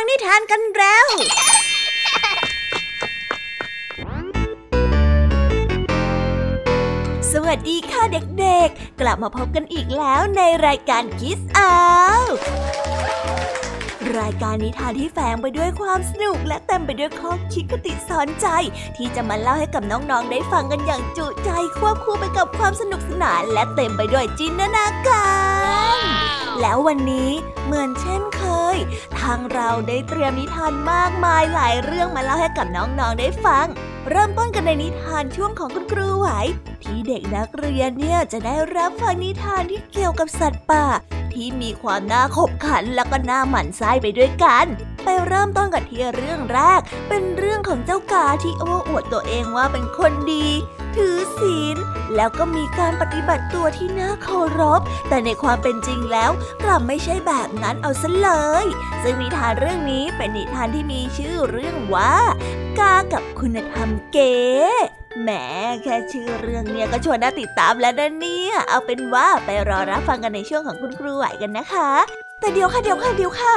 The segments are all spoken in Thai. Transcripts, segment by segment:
ฟังนิทานกันแล้ว สวัสดีค่ะเด็กๆ กลับมาพบกันอีกแล้วในรายการคิสอาวรายการนิทานที่แฝงไปด้วยความสนุก และเต็มไปด้วยข้อคิดคติสอนใจ ที่จะมาเล่าให้กับน้องๆ ได้ฟังกันอย่างจุใจควบคู่ไปกับความสนุกสนาน และเต็มไปด้วยจินตนาการ แล้ววันนี้เหมือนเช่นเคย ทางเราได้เตรียมนิทานมากมายหลายเรื่องมาเล่าให้กับน้องๆได้ฟัง เริ่มต้นกันในนิทานช่วงของคุณครูไหว ที่เด็กนักเรียนเนี่ยจะได้รับฟังนิทานที่เกี่ยวกับสัตว์ป่า ที่มีความน่าขบขันแล้วก็น่าหมั่นไส้ไปด้วยกัน ไปเริ่มต้นกันที่เรื่องแรก เป็นเรื่องของเจ้ากาที่โอ้อวดตัวเองว่าเป็นคนดี ถือศีล แล้วก็มีการปฏิบัติตัวที่น่าเคารพ แต่ในความเป็นจริงแล้วกลับไม่ใช่แบบนั้นเอาซะเลย ซึ่งนิทานเรื่องนี้เป็นนิทานที่มีชื่อเรื่องว่า กากับคุณธรรมเก๋แหมแค่ชื่อเรื่องเนี่ยก็ชวนน่าติดตามแล้วนะเนี่ย เอาเป็นว่าไปรอรับฟังกันในช่วงของคุณครูไหวกันนะคะ แต่เดี๋ยวค่ะเดี๋ยวค่ะเดี๋ยวค่ะ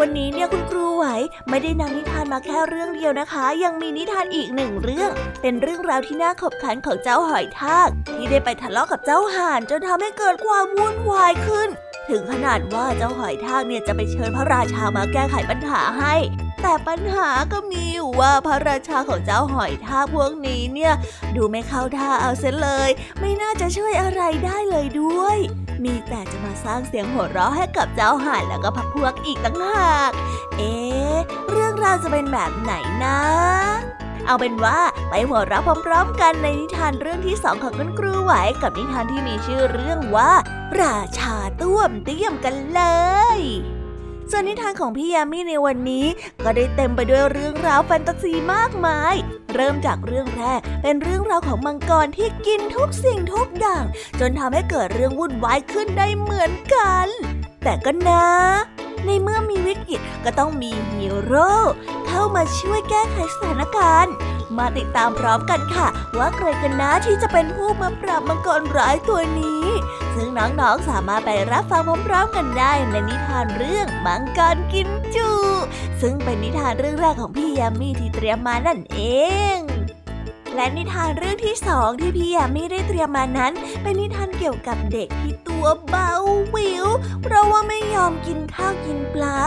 วันนี้เนี่ยคุณครูไหวไม่ได้นำนิทานมาแค่เรื่องเดียวนะคะ ยังมีนิทานอีกหนึ่งเรื่อง เป็นเรื่องราวที่น่าขบขันของเจ้าหอยทาก ที่ได้ไปทะเลาะกับเจ้าห่านจนทำให้เกิดความวุ่นวายขึ้น ถึงขนาดว่าเจ้าหอยทากเนี่ยจะไปเชิญพระราชามาแก้ไขปัญหาให้ แต่ปัญหาก็มีอยู่ว่าพระราชาของเจ้าหอยทากพวกนี้เนี่ย ดูไม่เข้าท่าเอาเสียเลย ไม่น่าจะช่วยอะไรได้เลยด้วย มีแต่จะมาสร้างเสียงหัวเราะให้กับเจ้าห่านแล้วก็พักพวกอีกตั้งหาก เอ๊ะเรื่องราวจะเป็นแบบไหนนะ เอาเป็นว่าไปหัวเราะพร้อมๆ กันในนิทานเรื่องที่สองของคุณครูไหวกับนิทานที่มีชื่อเรื่องว่า ราชาต้วมเตี้ยมกันเลย ส่วนนิทานของพี่ยามีในวันนี้ ก็ได้เต็มไปด้วยเรื่องราวแฟนตาซีมากมาย เริ่มจากเรื่องแรกเป็นเรื่องราวของมังกรที่กินทุกสิ่งทุกอย่าง จนทำให้เกิดเรื่องวุ่นวายขึ้นได้เหมือนกัน แต่ก็นะ ในเมื่อมีวิกฤตก็ต้องมีฮีโร่เข้ามาช่วยแก้ไขสถานการณ์มาติดตามพร้อมกันค่ะ ว่าใครกันนะที่จะเป็นผู้มาปราบมังกรร้ายตัวนี้ ซึ่งน้องๆสามารถไปรับฟังพร้อมๆกันได้ในนิทานเรื่องมังกรกินจู ซึ่งเป็นนิทานเรื่องแรกของพี่ยามีที่เตรียมมานั่นเองและนิทานเรื่องที่สองที่พี่ยามีได้เตรียมมานั้น เป็นนิทานเกี่ยวกับเด็กที่ตัวเบาวิว เพราะว่าไม่ยอมกินข้าวกินปลา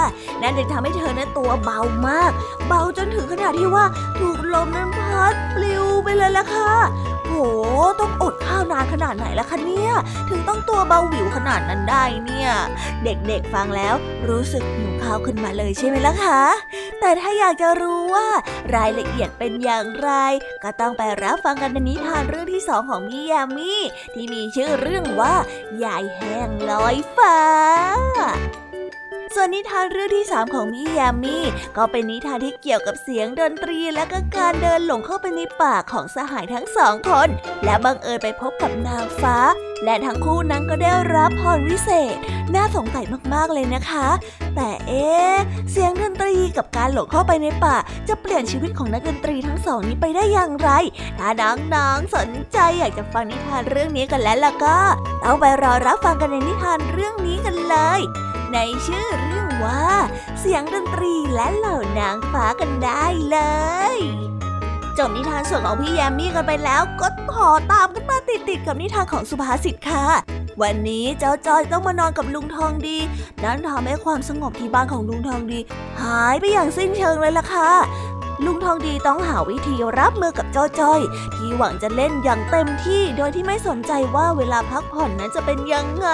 นั่นจึงทำให้เธอนั้นตัวเบามาก เบาจนถึงขนาดที่ว่าถูกลมนั้นพัดปลิวไปเลยล่ะค่ะ โห ต้องอดข้าวนานขนาดไหนล่ะคะเนี่ย ถึงต้องตัวเบาหวิวขนาดนั้นได้เนี่ย เด็กๆฟังแล้วรู้สึกหิวข้าวขึ้นมาเลยใช่ไหมล่ะคะ แต่ถ้าอยากจะรู้ว่ารายละเอียดเป็นอย่างไร ก็ต้องไปรับฟังกันในนิทานเรื่องที่สองของพี่ยามีที่มีชื่อเรื่องว่ายายแห้งลอยฟ้า ส่วนนิทานเรื่องที่สามของพี่ยามีก็เป็นนิทานที่เกี่ยวกับเสียงดนตรีและก็การเดินหลงเข้าไปในป่าของสหายทั้งสองคน และบังเอิญไปพบกับนางฟ้า และทั้งคู่นั้นก็ได้รับพรวิเศษ น่าสงสัยมากๆเลยนะคะ แต่เอ๊เสียงดนตรีกับการหลงเข้าไปในป่า จะเปลี่ยนชีวิตของนักดนตรีทั้งสองนี้ไปได้อย่างไร ถ้าน้องๆสนใจอยากจะฟังนิทานเรื่องนี้กันแล้วล่ะก็ต้องไปรอรับฟังกันในนิทานเรื่องนี้กันเลย ในชื่อเรื่องว่า เสียงดนตรีและเหล่านางฟ้ากันได้เลยจบนิทานส่วนของพี่แยมมี่กันไปแล้วก็ขอตามกันมาติดๆกับนิทานของสุภาษิตค่ะ วันนี้เจ้าจอยต้องมานอนกับลุงทองดี นั้นทำให้ความสงบที่บ้านของลุงทองดี หายไปอย่างสิ้นเชิงเลยล่ะค่ะ ลุงทองดีต้องหาวิธีรับมือกับเจ้าจ้อย ที่หวังจะเล่นอย่างเต็มที่โดยที่ไม่สนใจว่าเวลาพักผ่อนนั้นจะเป็นยังไง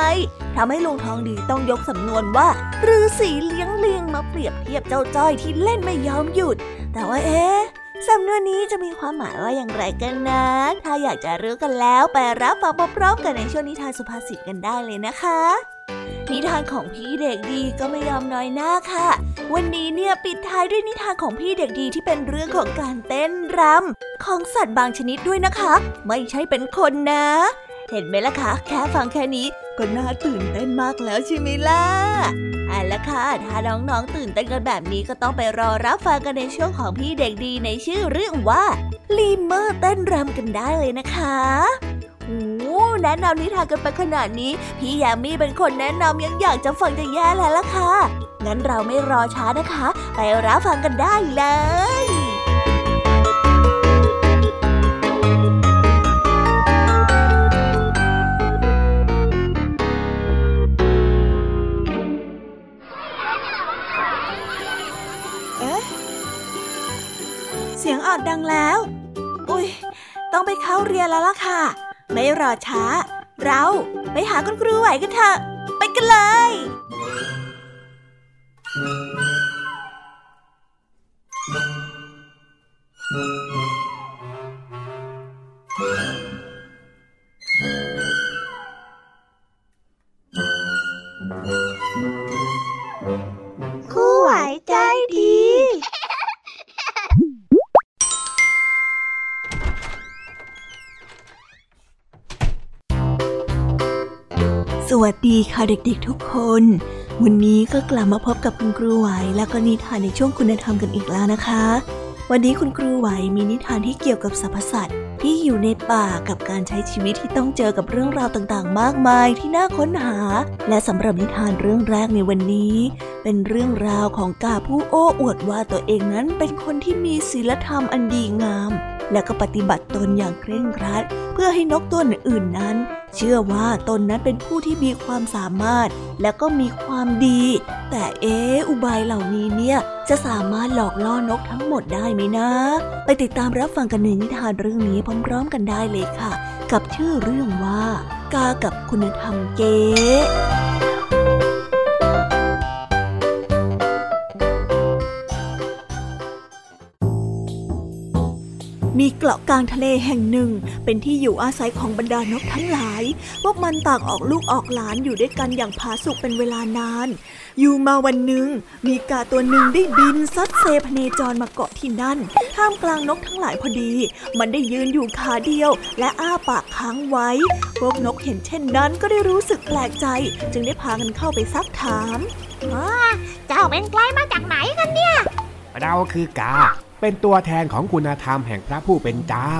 ทำให้ลุงทองดีต้องยกสำนวนว่าฤาษีเลี้ยงเลียงมาเปรียบเทียบเจ้าจ้อยที่เล่นไม่ยอมหยุด แต่ว่าเอ๊ะสำนวนนี้จะมีความหมายว่าอย่างไรกันนะ ถ้าอยากจะรู้กันแล้ว ไปรับฟังพร้อมๆกันในช่วงนิทานสุภาษิตกันได้เลยนะคะ นิทานของพี่เด็กดีก็ไม่ยอมน้อยหน้าค่ะ วันนี้เนี่ยปิดท้ายด้วยนิทานของพี่เด็กดีที่เป็นเรื่องของการเต้นรำของสัตว์บางชนิดด้วยนะคะ ไม่ใช่เป็นคนนะ เห็นไหมล่ะคะ แค่ฟังแค่นี้ก็น่าตื่นเต้นมากแล้วใช่ไหมล่ะเอาละค่ะ ถ้าน้องๆตื่นเต้นกันแบบนี้ก็ต้องไปรอรับฟังกันในช่วงของพี่เด็กดีในชื่อเรื่องว่าลีเมอร์เต้นรำกันได้เลยนะคะ โอ้แนะนำนิทานกันไปขนาดนี้ พี่ยามีเป็นคนแนะนำยังอยากจะฟังจะแย่แล้วล่ะค่ะ งั้นเราไม่รอช้านะคะ ไปไปรับฟังกันได้เลยเสียงออดดังแล้ว อุ้ย ต้องไปเข้าเรียนแล้วล่ะค่ะ ไม่รอช้า เราไปหาคุณครูไหวกันเถอะ ไปกันเลย ค่ะเด็กๆทุกคน วันนี้ก็กลับมาพบกับคุณครูไหว แล้วก็นิทานในช่วงคุณธรรมกันอีกแล้วนะคะ วันนี้คุณครูไหวมีนิทานที่เกี่ยวกับสรรพสัตว์ที่อยู่ในป่ากับการใช้ชีวิตที่ต้องเจอกับเรื่องราวต่างๆ มากมายที่น่าค้นหา และสำหรับนิทานเรื่องแรกในวันนี้ เป็นเรื่องราวของกาผู้โอ้อวดว่าตัวเองนั้นเป็นคนที่มีศีลธรรมอันดีงาม และก็ปฏิบัติตนอย่างเคร่งครัด เพื่อให้นกตัวอื่นนั้นเชื่อว่าตนนั้นเป็นผู้ที่มีความสามารถ และก็มีความดี แต่เอ๊อุบายเหล่านี้เนี่ย จะสามารถหลอกล่อนกทั้งหมดได้ไหมนะ ไปติดตามรับฟังกันในนิทานเรื่องนี้พร้อมๆกันได้เลยค่ะ กับชื่อเรื่องว่า กากับคุณธรรมเก๊ มีเกาะกลางทะเลแห่งหนึ่ง เป็นที่อยู่อาศัยของบรรดานกทั้งหลาย พวกมันต่างออกลูกออกหลานอยู่ด้วยกันอย่างผาสุกเป็นเวลานาน อยู่มาวันหนึ่ง มีกาตัวหนึ่งได้บินซัดเซพเนจรมาเกาะที่นั่น ท่ามกลางนกทั้งหลายพอดี มันได้ยืนอยู่ขาเดียว และอ้าปากค้างไว้ พวกนกเห็นเช่นนั้นก็ได้รู้สึกแปลกใจ จึงได้พากันเข้าไปซักถามเจ้าเป็นใครมาจากไหนกันเนี่ย เราคือกา เป็นตัวแทนของคุณธรรมแห่งพระผู้เป็นเจ้า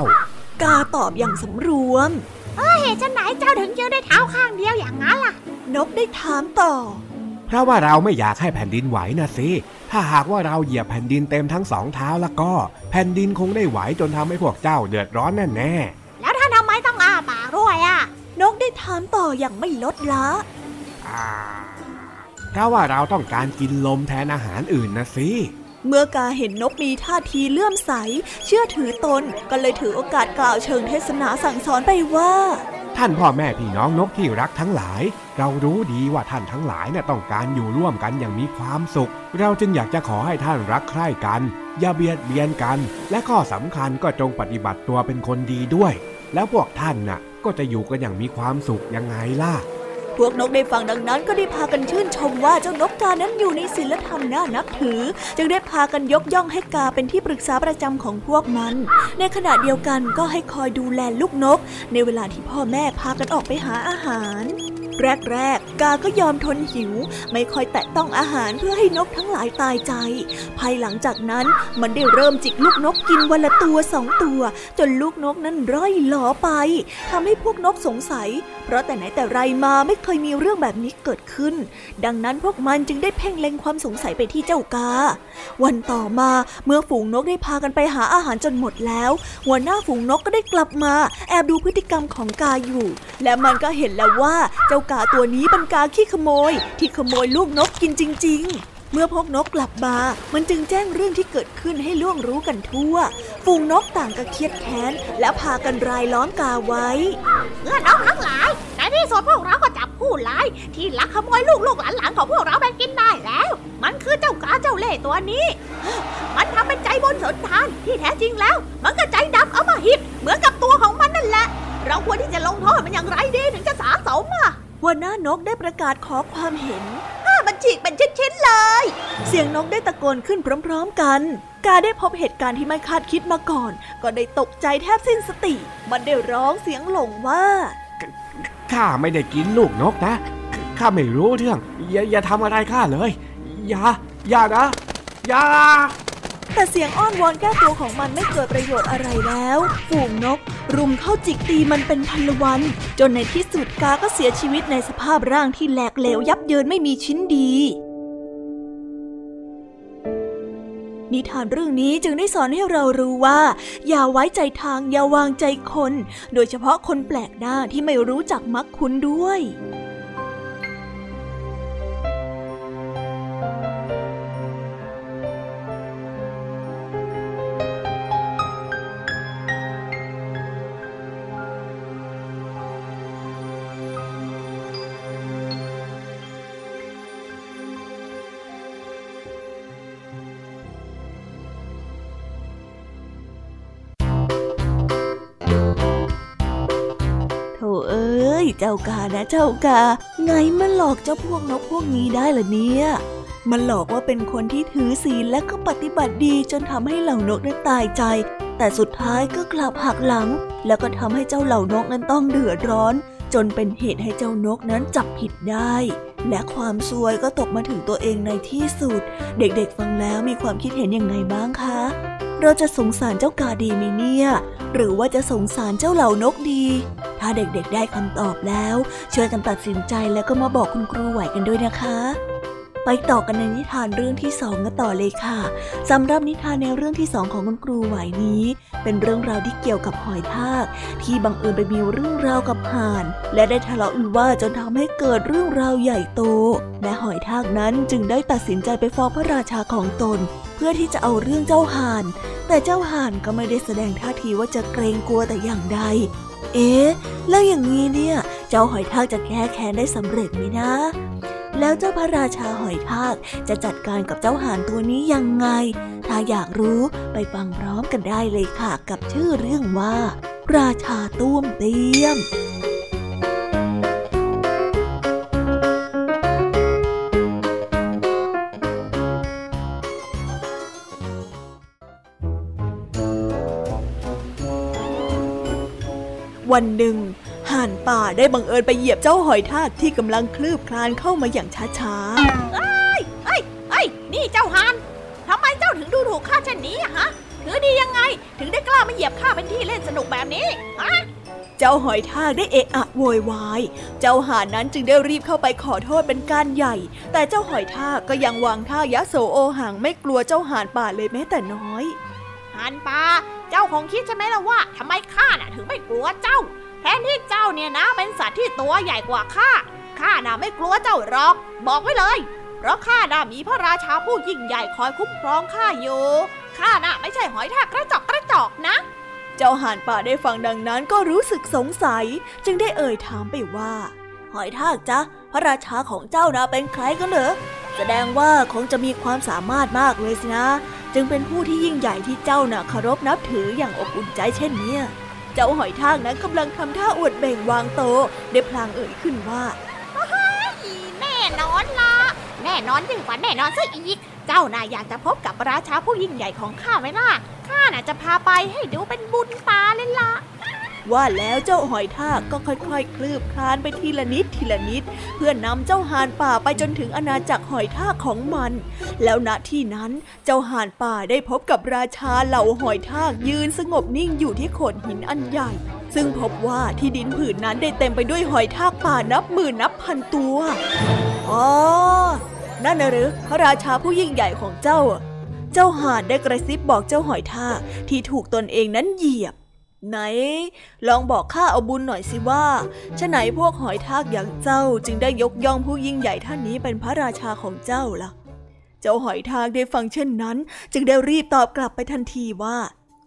กาตอบอย่างสำรวม เออเหตุไหนเจ้าถึงยืนได้เท้าข้างเดียวอย่างนั้นล่ะ นกได้ถามต่อ เพราะว่าเราไม่อยากให้แผ่นดินไหวนะสิ ถ้าหากว่าเราเหยียบแผ่นดินเต็มทั้งสองเท้าแล้วก็ แผ่นดินคงได้ไหวจนทำให้พวกเจ้าเดือดร้อนแน่แน่แล้วท่านทำไมต้องอ้าปากด้วยอะ นกได้ถามต่ออย่างไม่ลดละเพราะว่าเราต้องการกินลมแทนอาหารอื่นนะสิ เมื่อกาเห็นนกมีท่าทีเลื่อมใส เชื่อถือตนก็เลยถือโอกาสกล่าวเชิงเทศนาสั่งสอนไปว่า ท่านพ่อแม่พี่น้องนกที่รักทั้งหลาย เรารู้ดีว่าท่านทั้งหลายเนี่ยต้องการอยู่ร่วมกันอย่างมีความสุข เราจึงอยากจะขอให้ท่านรักใคร่กัน อย่าเบียดเบียนกัน และข้อสำคัญก็จงปฏิบัติตัวเป็นคนดีด้วย แล้วพวกท่านน่ะก็จะอยู่กันอย่างมีความสุขยังไงล่ะ พวกนกได้ฟังดังนั้นก็ได้พากันชื่นชมว่าเจ้านกกานั้นอยู่ในศีลธรรมน่านับถือ จึงได้พากันยกย่องให้กาเป็นที่ปรึกษาประจำของพวกมัน ในขณะเดียวกันก็ให้คอยดูแลลูกนก ในเวลาที่พ่อแม่พากันออกไปหาอาหารแรกๆ กาก็ยอมทนหิว ไม่ค่อยแตะต้องอาหารเพื่อให้นกทั้งหลายตายใจ ภายหลังจากนั้นมันได้เริ่มจิกลูกนกกินวันละตัวสองตัว จนลูกนกนั้นร่อยหลอไปทำให้พวกนกสงสัย เพราะแต่ไหนแต่ไรมาไม่เคยมีเรื่องแบบนี้เกิดขึ้น ดังนั้นพวกมันจึงได้เพ่งเล็งความสงสัยไปที่เจ้ากา วันต่อมาเมื่อฝูงนกได้พากันไปหาอาหารจนหมดแล้ว หัวหน้าฝูงนกก็ได้กลับมา แอบดูพฤติกรรมของกาอยู่ และมันก็เห็นแล้วว่าเจ้ากาตัวนี้เป็นกาขี้ขโมย ที่ขโมยลูกนกกินจริง ๆ เมื่อพกนกกลับมา มันจึงแจ้งเรื่องที่เกิดขึ้นให้ล่วงรู้กันทั่ว ฝูงนกต่างก็เครียดแค้น และพากันรายล้อมกาไว้เมื่อน้องทั้งหลายในที่สุดพวกเราก็จับผู้ร้าย ที่ลักขโมยลูกลูกหลานๆของพวกเราไปกินได้แล้ว มันคือเจ้ากาเจ้าเล่ห์ตัวนี้ มันทำเป็นใจบนสนทานที่แท้จริงแล้ว มันก็ใจดำเอามาหิดเหมือนกับตัวของมันนั่นแหละ เราควรที่จะลงโทษมันอย่างไรดีถึงจะสาสมอะหัวหน้านกได้ประกาศขอความเห็น มันฉีกเป็นชิ้นๆเลย เสียงนกได้ตะโกนขึ้นพร้อมๆกัน กาได้พบเหตุการณ์ที่ไม่คาดคิดมาก่อน ก็ได้ตกใจแทบสิ้นสติ มันได้ร้องเสียงหลงว่า ข้าไม่ได้กินลูกนกนะ ข้าไม่รู้เรื่อง อย่าอย่าทำอะไรข้าเลย อย่า อย่านะ อย่า แต่เสียงอ้อนวอนแก้ตัวของมันไม่เกิดประโยชน์อะไรแล้ว ฝูงนก รุมเข้าจิกตีมันเป็นพันลวัน จนในที่สุดกาก็เสียชีวิตในสภาพร่างที่แหลกเหลวยับเยินไม่มีชิ้นดีนิทานเรื่องนี้จึงได้สอนให้เรารู้ว่า อย่าไว้ใจทางอย่าวางใจคน โดยเฉพาะคนแปลกหน้าที่ไม่รู้จักมักคุ้นด้วย เจ้ากานะเจ้ากา ไงมันหลอกเจ้าพวกนกพวกนี้ได้ล่ะเนี่ย มันหลอกว่าเป็นคนที่ถือศีลและก็ปฏิบัติดีจนทำให้เหล่านกนั้นตายใจ แต่สุดท้ายก็กลับหักหลัง แล้วก็ทำให้เจ้าเหล่านกนั้นต้องเดือดร้อน จนเป็นเหตุให้เจ้านกนั้นจับผิดได้และความซวยก็ตกมาถึงตัวเองในที่สุด เด็กๆฟังแล้วมีความคิดเห็นยังไงบ้างคะ เราจะสงสารเจ้ากาดีไหมเนี่ย หรือว่าจะสงสารเจ้าเหล่านกดี ถ้าเด็กๆได้คำตอบแล้ว ช่วยกันตัดสินใจแล้วก็มาบอกคุณครูไหวกันด้วยนะคะ ไปต่อกันในนิทานเรื่องที่สองกันต่อเลยค่ะสำหรับนิทานในเรื่องที่สองของคุณครูไหวนี้ เป็นเรื่องราวที่เกี่ยวกับหอยทาก ที่บังเอิญไปมีเรื่องราวกับห่าน และได้ทะเลาะวิวาจนทำให้เกิดเรื่องราวใหญ่โตและหอยทากนั้นจึงได้ตัดสินใจไปฟ้องพระราชาของตน เพื่อที่จะเอาเรื่องเจ้าห่าน แต่เจ้าห่านก็ไม่ได้แสดงท่าทีว่าจะเกรงกลัวแต่อย่างใด เอ๊ะแล้วอย่างนี้เนี่ย เจ้าหอยทากจะแก้แค้นได้สำเร็จไหมนะ แล้วเจ้าพระราชาหอยทากจะจัดการกับเจ้าห่านตัวนี้ยังไง ถ้าอยากรู้ไปฟังพร้อมกันได้เลยค่ะ กับชื่อเรื่องว่า ราชาตุ้มเตี้ยม วันหนึ่งห่านป่าได้บังเอิญไปเหยียบเจ้าหอยทากที่กำลังคลืบคลานเข้ามาอย่างช้าๆเอ้ยเอ้ยเอ้ยนี่เจ้าห่านทำไมเจ้าถึงดูถูกข้าเช่นนี้อะฮะถือดียังไงถึงได้กล้ามาเหยียบข้าเป็นที่เล่นสนุกแบบนี้ฮะเจ้าหอยทากได้เอะอะโวยวาย เจ้าห่านนั้นจึงได้รีบเข้าไปขอโทษเป็นการใหญ่ แต่เจ้าหอยทากก็ยังวางท่ายะโสโอหังไม่กลัวเจ้าห่านป่าเลยแม้แต่น้อย ห่านป่า เจ้าคงคิดใช่ไหมล่ะว่าทำไมข้าน่ะถึงไม่กลัวเจ้า แทนที่เจ้าเนี่ยนะเป็นสัตว์ที่ตัวใหญ่กว่าข้า ข้าน่ะไม่กลัวเจ้าหรอก บอกไว้เลย เพราะข้าน่ะมีพระราชาผู้ยิ่งใหญ่คอยคุ้มครองข้าอยู่ ข้าน่ะไม่ใช่หอยทากกระจอกกระจอกนะ เจ้าห่านป่าได้ฟังดังนั้นก็รู้สึกสงสัย จึงได้เอ่ยถามไปว่า หอยทากจ๊ะพระราชาของเจ้านะเป็นใครกันเหรอ แสดงว่าคงจะมีความสามารถมากเลยสินะ จึงเป็นผู้ที่ยิ่งใหญ่ที่เจ้าน่ะเคารพนับถืออย่างอบอุ่นใจเช่นนี้เจ้าหอยทากนั้นกำลังทำท่าอวดเบ่งวางโตได้พลางเอ่ยขึ้นว่าแน่นอนละแน่นอนยิ่งกว่าแน่นอนซะอีก เจ้าน่าอยากจะพบกับราชาผู้ยิ่งใหญ่ของข้าไหมล่ะข้าน่ะจะพาไปให้ดูเป็นบุญตาเลยล่ะ ว่าแล้วเจ้าหอยทากก็ค่อยๆ คลืบคลานไปทีละนิดทีละนิด เพื่อนำเจ้าห่านป่าไปจนถึงอาณาจักรหอยทากของมัน แล้วณที่นั้นเจ้าห่านป่าได้พบกับราชาเหล่าหอยทากยืนสงบนิ่งอยู่ที่โขดหินอันใหญ่ ซึ่งพบว่าที่ดินผืนนั้นได้เต็มไปด้วยหอยทากป่านับหมื่นนับพันตัวอ๋อนั่นนะหรือพระราชาผู้ยิ่งใหญ่ของเจ้า เจ้าห่านได้กระซิบบอกเจ้าหอยทากที่ถูกตนเองนั้นเหยียบ ไหน ลองบอกข้าเอาบุญหน่อยสิว่าฉไหนพวกหอยทากอย่างเจ้าจึงได้ยกย่องผู้ยิ่งใหญ่ท่านนี้เป็นพระราชาของเจ้าล่ะ เจ้าหอยทากได้ฟังเช่นนั้น จึงได้รีบตอบกลับไปทันทีว่า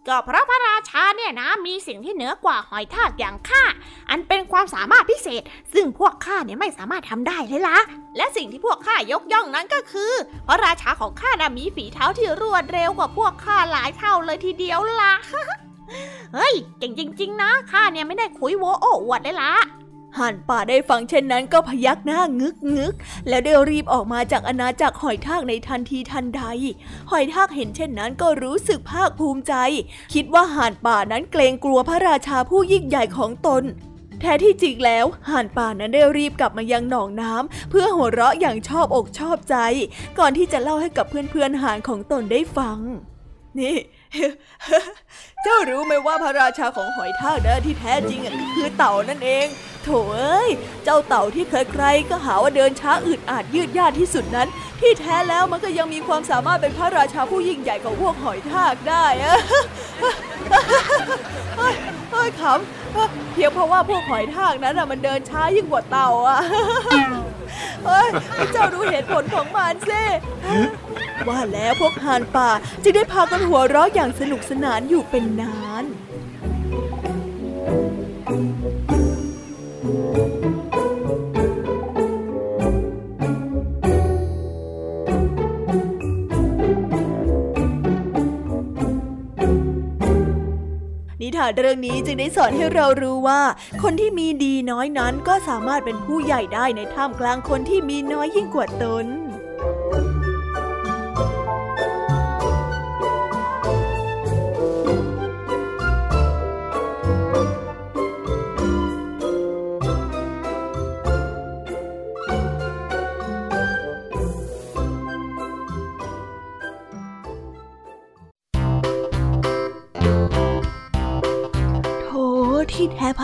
ก็เพราะพระราชาเนี่ยนะมีสิ่งที่เหนือกว่าหอยทากอย่างข้าอันเป็นความสามารถพิเศษ ซึ่งพวกข้าเนี่ยไม่สามารถทำได้เลยล่ะและสิ่งที่พวกข้ายกย่องนั้นก็คือ พระราชาของข้านะมีฝีเท้าที่รวดเร็วกว่าพวกข้าหลายเท่าเลยทีเดียวล่ะ เฮ้ย เก่งจริง ๆ นะข้าเนี่ยไม่ได้คุยโวโอ้อวดเลยละห่านป่าได้ฟังเช่นนั้นก็พยักหน้างึกงึก แล้วได้รีบออกมาจากอาณาจักรหอยทากในทันทีทันใด หอยทากเห็นเช่นนั้นก็รู้สึกภาคภูมิใจ คิดว่าห่านป่านั้นเกรงกลัวพระราชาผู้ยิ่งใหญ่ของตน แท้ที่จริงแล้วห่านป่านั้นได้รีบกลับมายังหนองน้ำเพื่อหัวเราะอย่างชอบอกชอบใจ ก่อนที่จะเล่าให้กับเพื่อนๆห่านของตนได้ฟัง นี่ เจ้ารู้ไหมว่าพระราชาของหอยทากนะที่แท้จริงคือเต่านั่นเอง โถเอ้ย เจ้าเต่าที่เคยใครก็หาว่าเดินช้าอืดอาดยืดยาดที่สุดนั้น ที่แท้แล้วมันก็ยังมีความสามารถเป็นพระราชาผู้ยิ่งใหญ่ของพวกหอยทากได้อะเฮ้ยขำเพียงเพราะว่าพวกหอยทากนั้นมันเดินช้ายิ่งกว่าเต่าอะเฮ้ยเจ้าดูเหตุผลของมันซิว่าแล้วพวกห่านป่าจึงได้พากันหัวเราะอย่างสนุกสนานอยู่เป็นนานนิ ทานเรื่องนี้จึงได้สอนให้เรารู้ว่า คนที่มีดีน้อยนั้นก็สามารถเป็นผู้ใหญ่ได้ในท่ามกลางคนที่มีน้อยยิ่งกว่าตน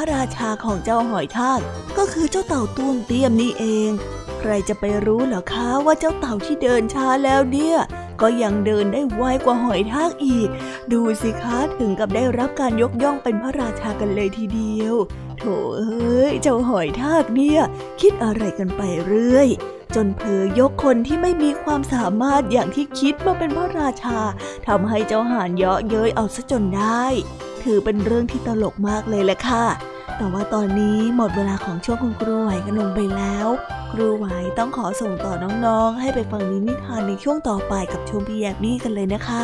ระราชาของเจ้าหอยทากก็คือเจ้าเต่าต้วมเตี้ยมนี่เอง ใครจะไปรู้เหรอคะว่าเจ้าเต่าที่เดินช้าแล้วเนี่ย ก็ยังเดินได้ไวกว่าหอยทากอีก ดูสิคะถึงกับได้รับการยกย่องเป็นพระราชากันเลยทีเดียว โถเอ้ยเจ้าหอยทากเนี่ย คิดอะไรกันไปเรื่อยจนเพอยกคนที่ไม่มีความสามารถอย่างที่คิดมาเป็นพระราชาทำให้เจ้าห่านเยาะเย้ยเอาซะจนได้ ถือเป็นเรื่องที่ตลกมากเลยแหละค่ะ แต่ว่าตอนนี้หมดเวลาของช่วงคุณครูไหวกันลงไปแล้ว ครูไหวต้องขอส่งต่อน้องๆ ให้ไปฟังนิทานในช่วงต่อไปกับชมพี่แยบนี่กันเลยนะคะ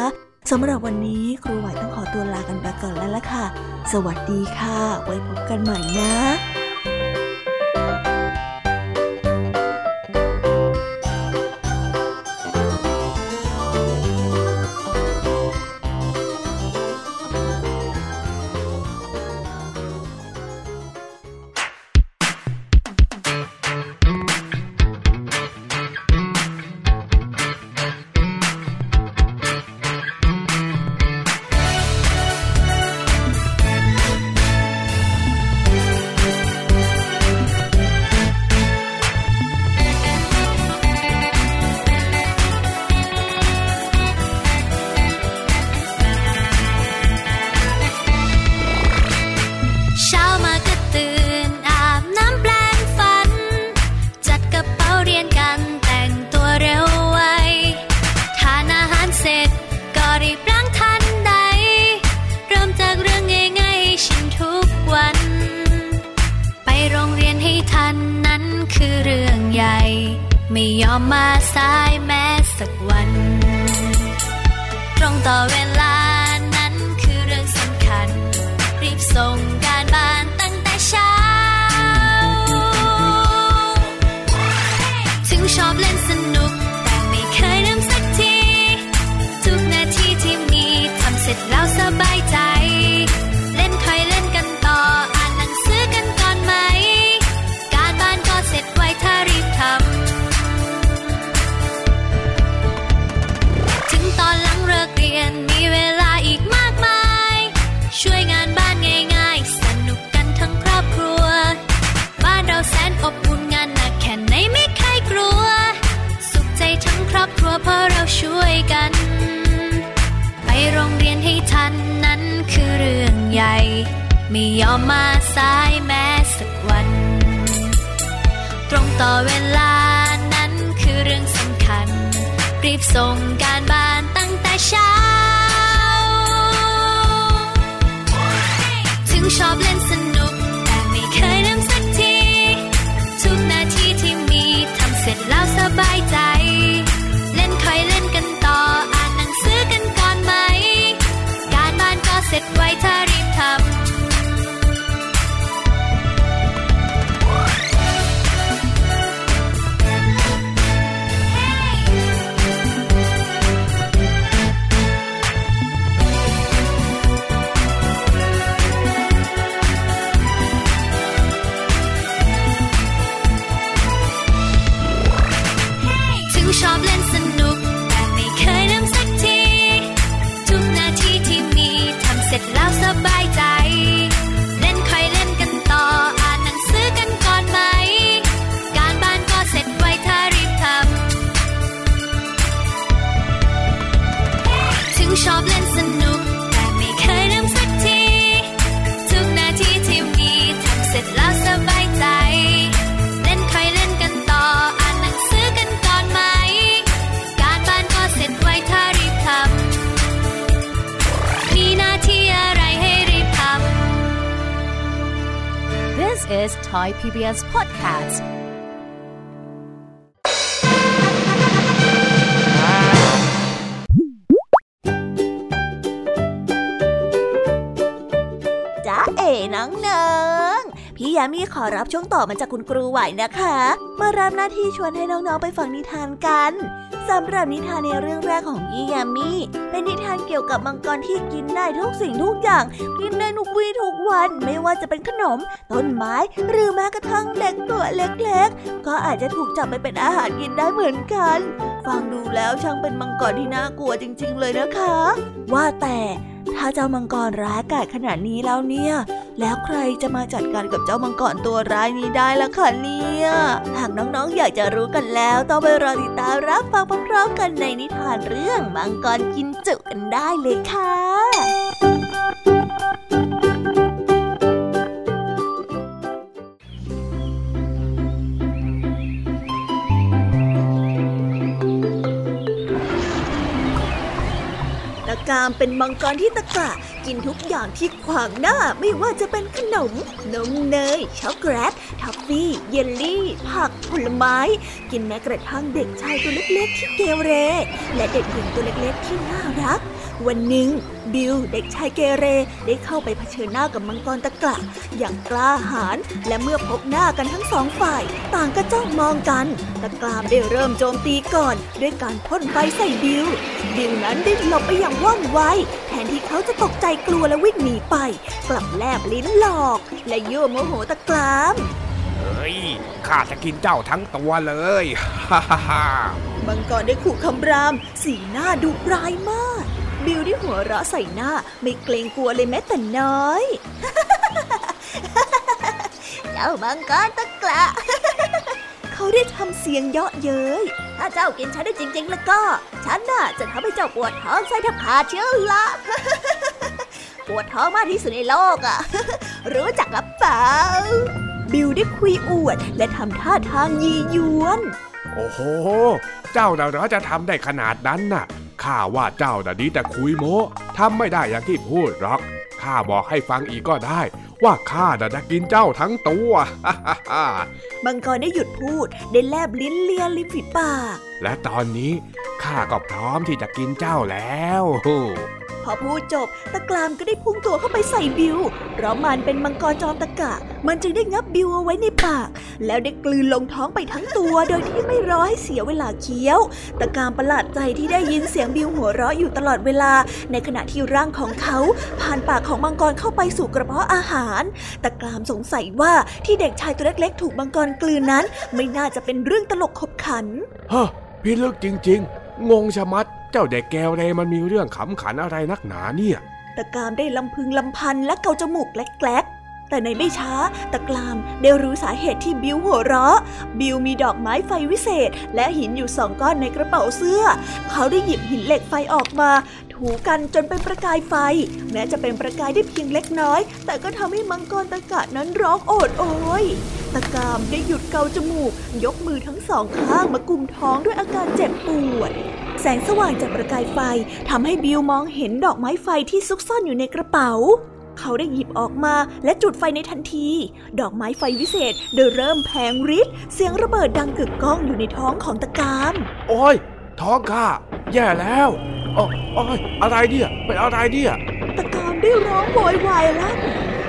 สำหรับวันนี้ครูไหวต้องขอตัวลากันไปก่อนแล้วล่ะค่ะ สวัสดีค่ะ ไว้พบกันใหม่นะ ต่อเวลานั้นคือเรื่องสำคัญ รีบส่งการบ้านตั้งแต่เช้า ถึงชอบเล่นสนุก แต่ไม่เคยลืมสักที ทุกนาทีที่มีทำเสร็จแล้วสบายใจเสร็จไวเธอ is Thai PBS Podcast. พี่ยามีขอรับช่วงต่อมาจากคุณครูไหวนะคะ มารับหน้าที่ชวนให้น้องๆไปฟังนิทานกันสำหรับนิทานในเรื่องแรกของพี่ยามีเป็นนิทานเกี่ยวกับมังกรที่กินได้ทุกสิ่งทุกอย่าง กินได้ทุกวี่ทุกวันไม่ว่าจะเป็นขนม ต้นไม้หรือแม้กระทั่งเด็กตัวเล็กๆ ก็อาจจะถูกจับไปเป็นอาหารกินได้เหมือนกัน ฟังดูแล้วช่างเป็นมังกรที่น่ากลัวจริง ๆ เลยนะคะ ว่าแต่ ถ้าเจ้ามังกรร้ายกาจขนาดนี้แล้วเนี่ย แล้วใครจะมาจัดการกับเจ้ามังกรตัวร้ายนี้ได้ล่ะคะเนี่ย หากน้องๆอยากจะรู้กันแล้ว ต้องไปรอติดตามรับฟังพร้อมๆกันในนิทานเรื่องมังกรกินจุกันได้เลยค่ะ ตะกรามเป็นมังกรที่ตะกละกินทุกอย่างที่ขวางหน้าไม่ว่าจะเป็นขนม นมเนย ช็อกโกแลตทอฟฟี่ เยลลี่ ผักผลไม้ กินแม้กระทั่งเด็กชายตัวเล็กๆที่เกเร และเด็กหญิงตัวเล็กๆที่น่ารัก วันหนึ่งบิลเด็กชายเกเรได้เข้าไปเผชิญหน้ากับมังกรตะกละอย่างกล้าหาญและเมื่อพบหน้ากันทั้งสองฝ่าย ต่างก็จ้องมองกัน ตะกรามได้เริ่มโจมตีก่อน ด้วยการพ่นไฟใส่บิลบิลนั้นได้หลบไปอย่างว่องไวแทนที่เขาจะตกใจกลัวและวิ่งหนีไป กลับแลบลิ้นหลอก และยั่วโมโหตะกรามเฮ้ยข้าจะกินเจ้าทั้งตัวเลยฮ่าฮ่าฮ่ามังกรได้ขู่คำราม สีหน้าดุร้ายมาก บิลได้หัวเราะใส่หน้า ไม่เกรงกลัวเลยแม้แต่น้อย เจ้ามังกรตะกละเขาได้ทำเสียงเยาะเย้ย ถ้าเจ้ากินฉันได้จริง ๆ แล้วก็ ฉันน่ะจะทำให้เจ้าปวดท้องไส้แทบขาเชียวละปวดท้องมากที่สุดในโลกอะ รู้จักหรือเปล่า บิลได้คุยอวด และทำท่าทางยียวน โอ้โห เจ้าเรอจะทำได้ขนาดนั้นน่ะ ข้าว่าเจ้าน่ะดีแต่คุยโม้ทำไม่ได้อย่างที่พูดหรอก ข้าบอกให้ฟังอีกก็ได้ ว่าข้าน่ะจะกินเจ้าทั้งตัวฮ่าฮ่าฮ่ามังกรได้หยุดพูดได้แลบลิ้นเลียริมฝีปาก และตอนนี้ข้าก็พร้อมที่จะกินเจ้าแล้ว พอพูดจบ ตะกรามก็ได้พุ่งตัวเข้าไปใส่บิว เพราะมันเป็นมังกรจอมตะกะ มันจึงได้งับบิวเอาไว้ในปาก แล้วได้กลืนลงท้องไปทั้งตัว โดยที่ไม่รอให้เสียเวลาเคี้ยว ตะกรามประหลาดใจที่ได้ยินเสียงบิวหัวเราะอยู่ตลอดเวลา ในขณะที่ร่างของเขา ผ่านปากของมังกรเข้าไปสู่กระเพาะอาหาร ตะกรามสงสัยว่าที่เด็กชายตัวเล็กๆ ถูกมังกรกลืนนั้น ไม่น่าจะเป็นเรื่องตลกขบขันฮ้อพี่ลึกจริง ๆ งงชะมัด เจ้าเด็กแก้วเรมันมีเรื่องขำขันอะไรนักหนาเนี่ยตะกรามได้ลำพึงลำพันและเกาจมูกแกลกแต่ในไม่ช้าตะกรามได้รู้สาเหตุที่บิวหัวเราะ บิวมีดอกไม้ไฟวิเศษ และหินอยู่สองก้อนในกระเป๋าเสื้อ เขาได้หยิบหินเหล็กไฟออกมา ถูกันจนเป็นประกายไฟ แม้จะเป็นประกายได้เพียงเล็กน้อย แต่ก็ทำให้มังกรตะกะนั้นร้องโอดโอยตะกามได้หยุดเกาจมูก ยกมือทั้งสองข้างมากุมท้องด้วยอาการเจ็บปวดแสงสว่างจากประกายไฟทำให้บิวมองเห็นดอกไม้ไฟที่ซุกซ่อนอยู่ในกระเป๋า เขาได้หยิบออกมาและจุดไฟในทันที ดอกไม้ไฟวิเศษได้เริ่มแผงฤทธิ์เสียงระเบิดดังกึกก้องอยู่ในท้องของตะกาม โอ้ย ท้องข้าแย่แล้ว โอ้โอ้ยอะไรเนี่ยเป็นอะไรเนี่ยตะกามได้ร้องโวยวายลั่น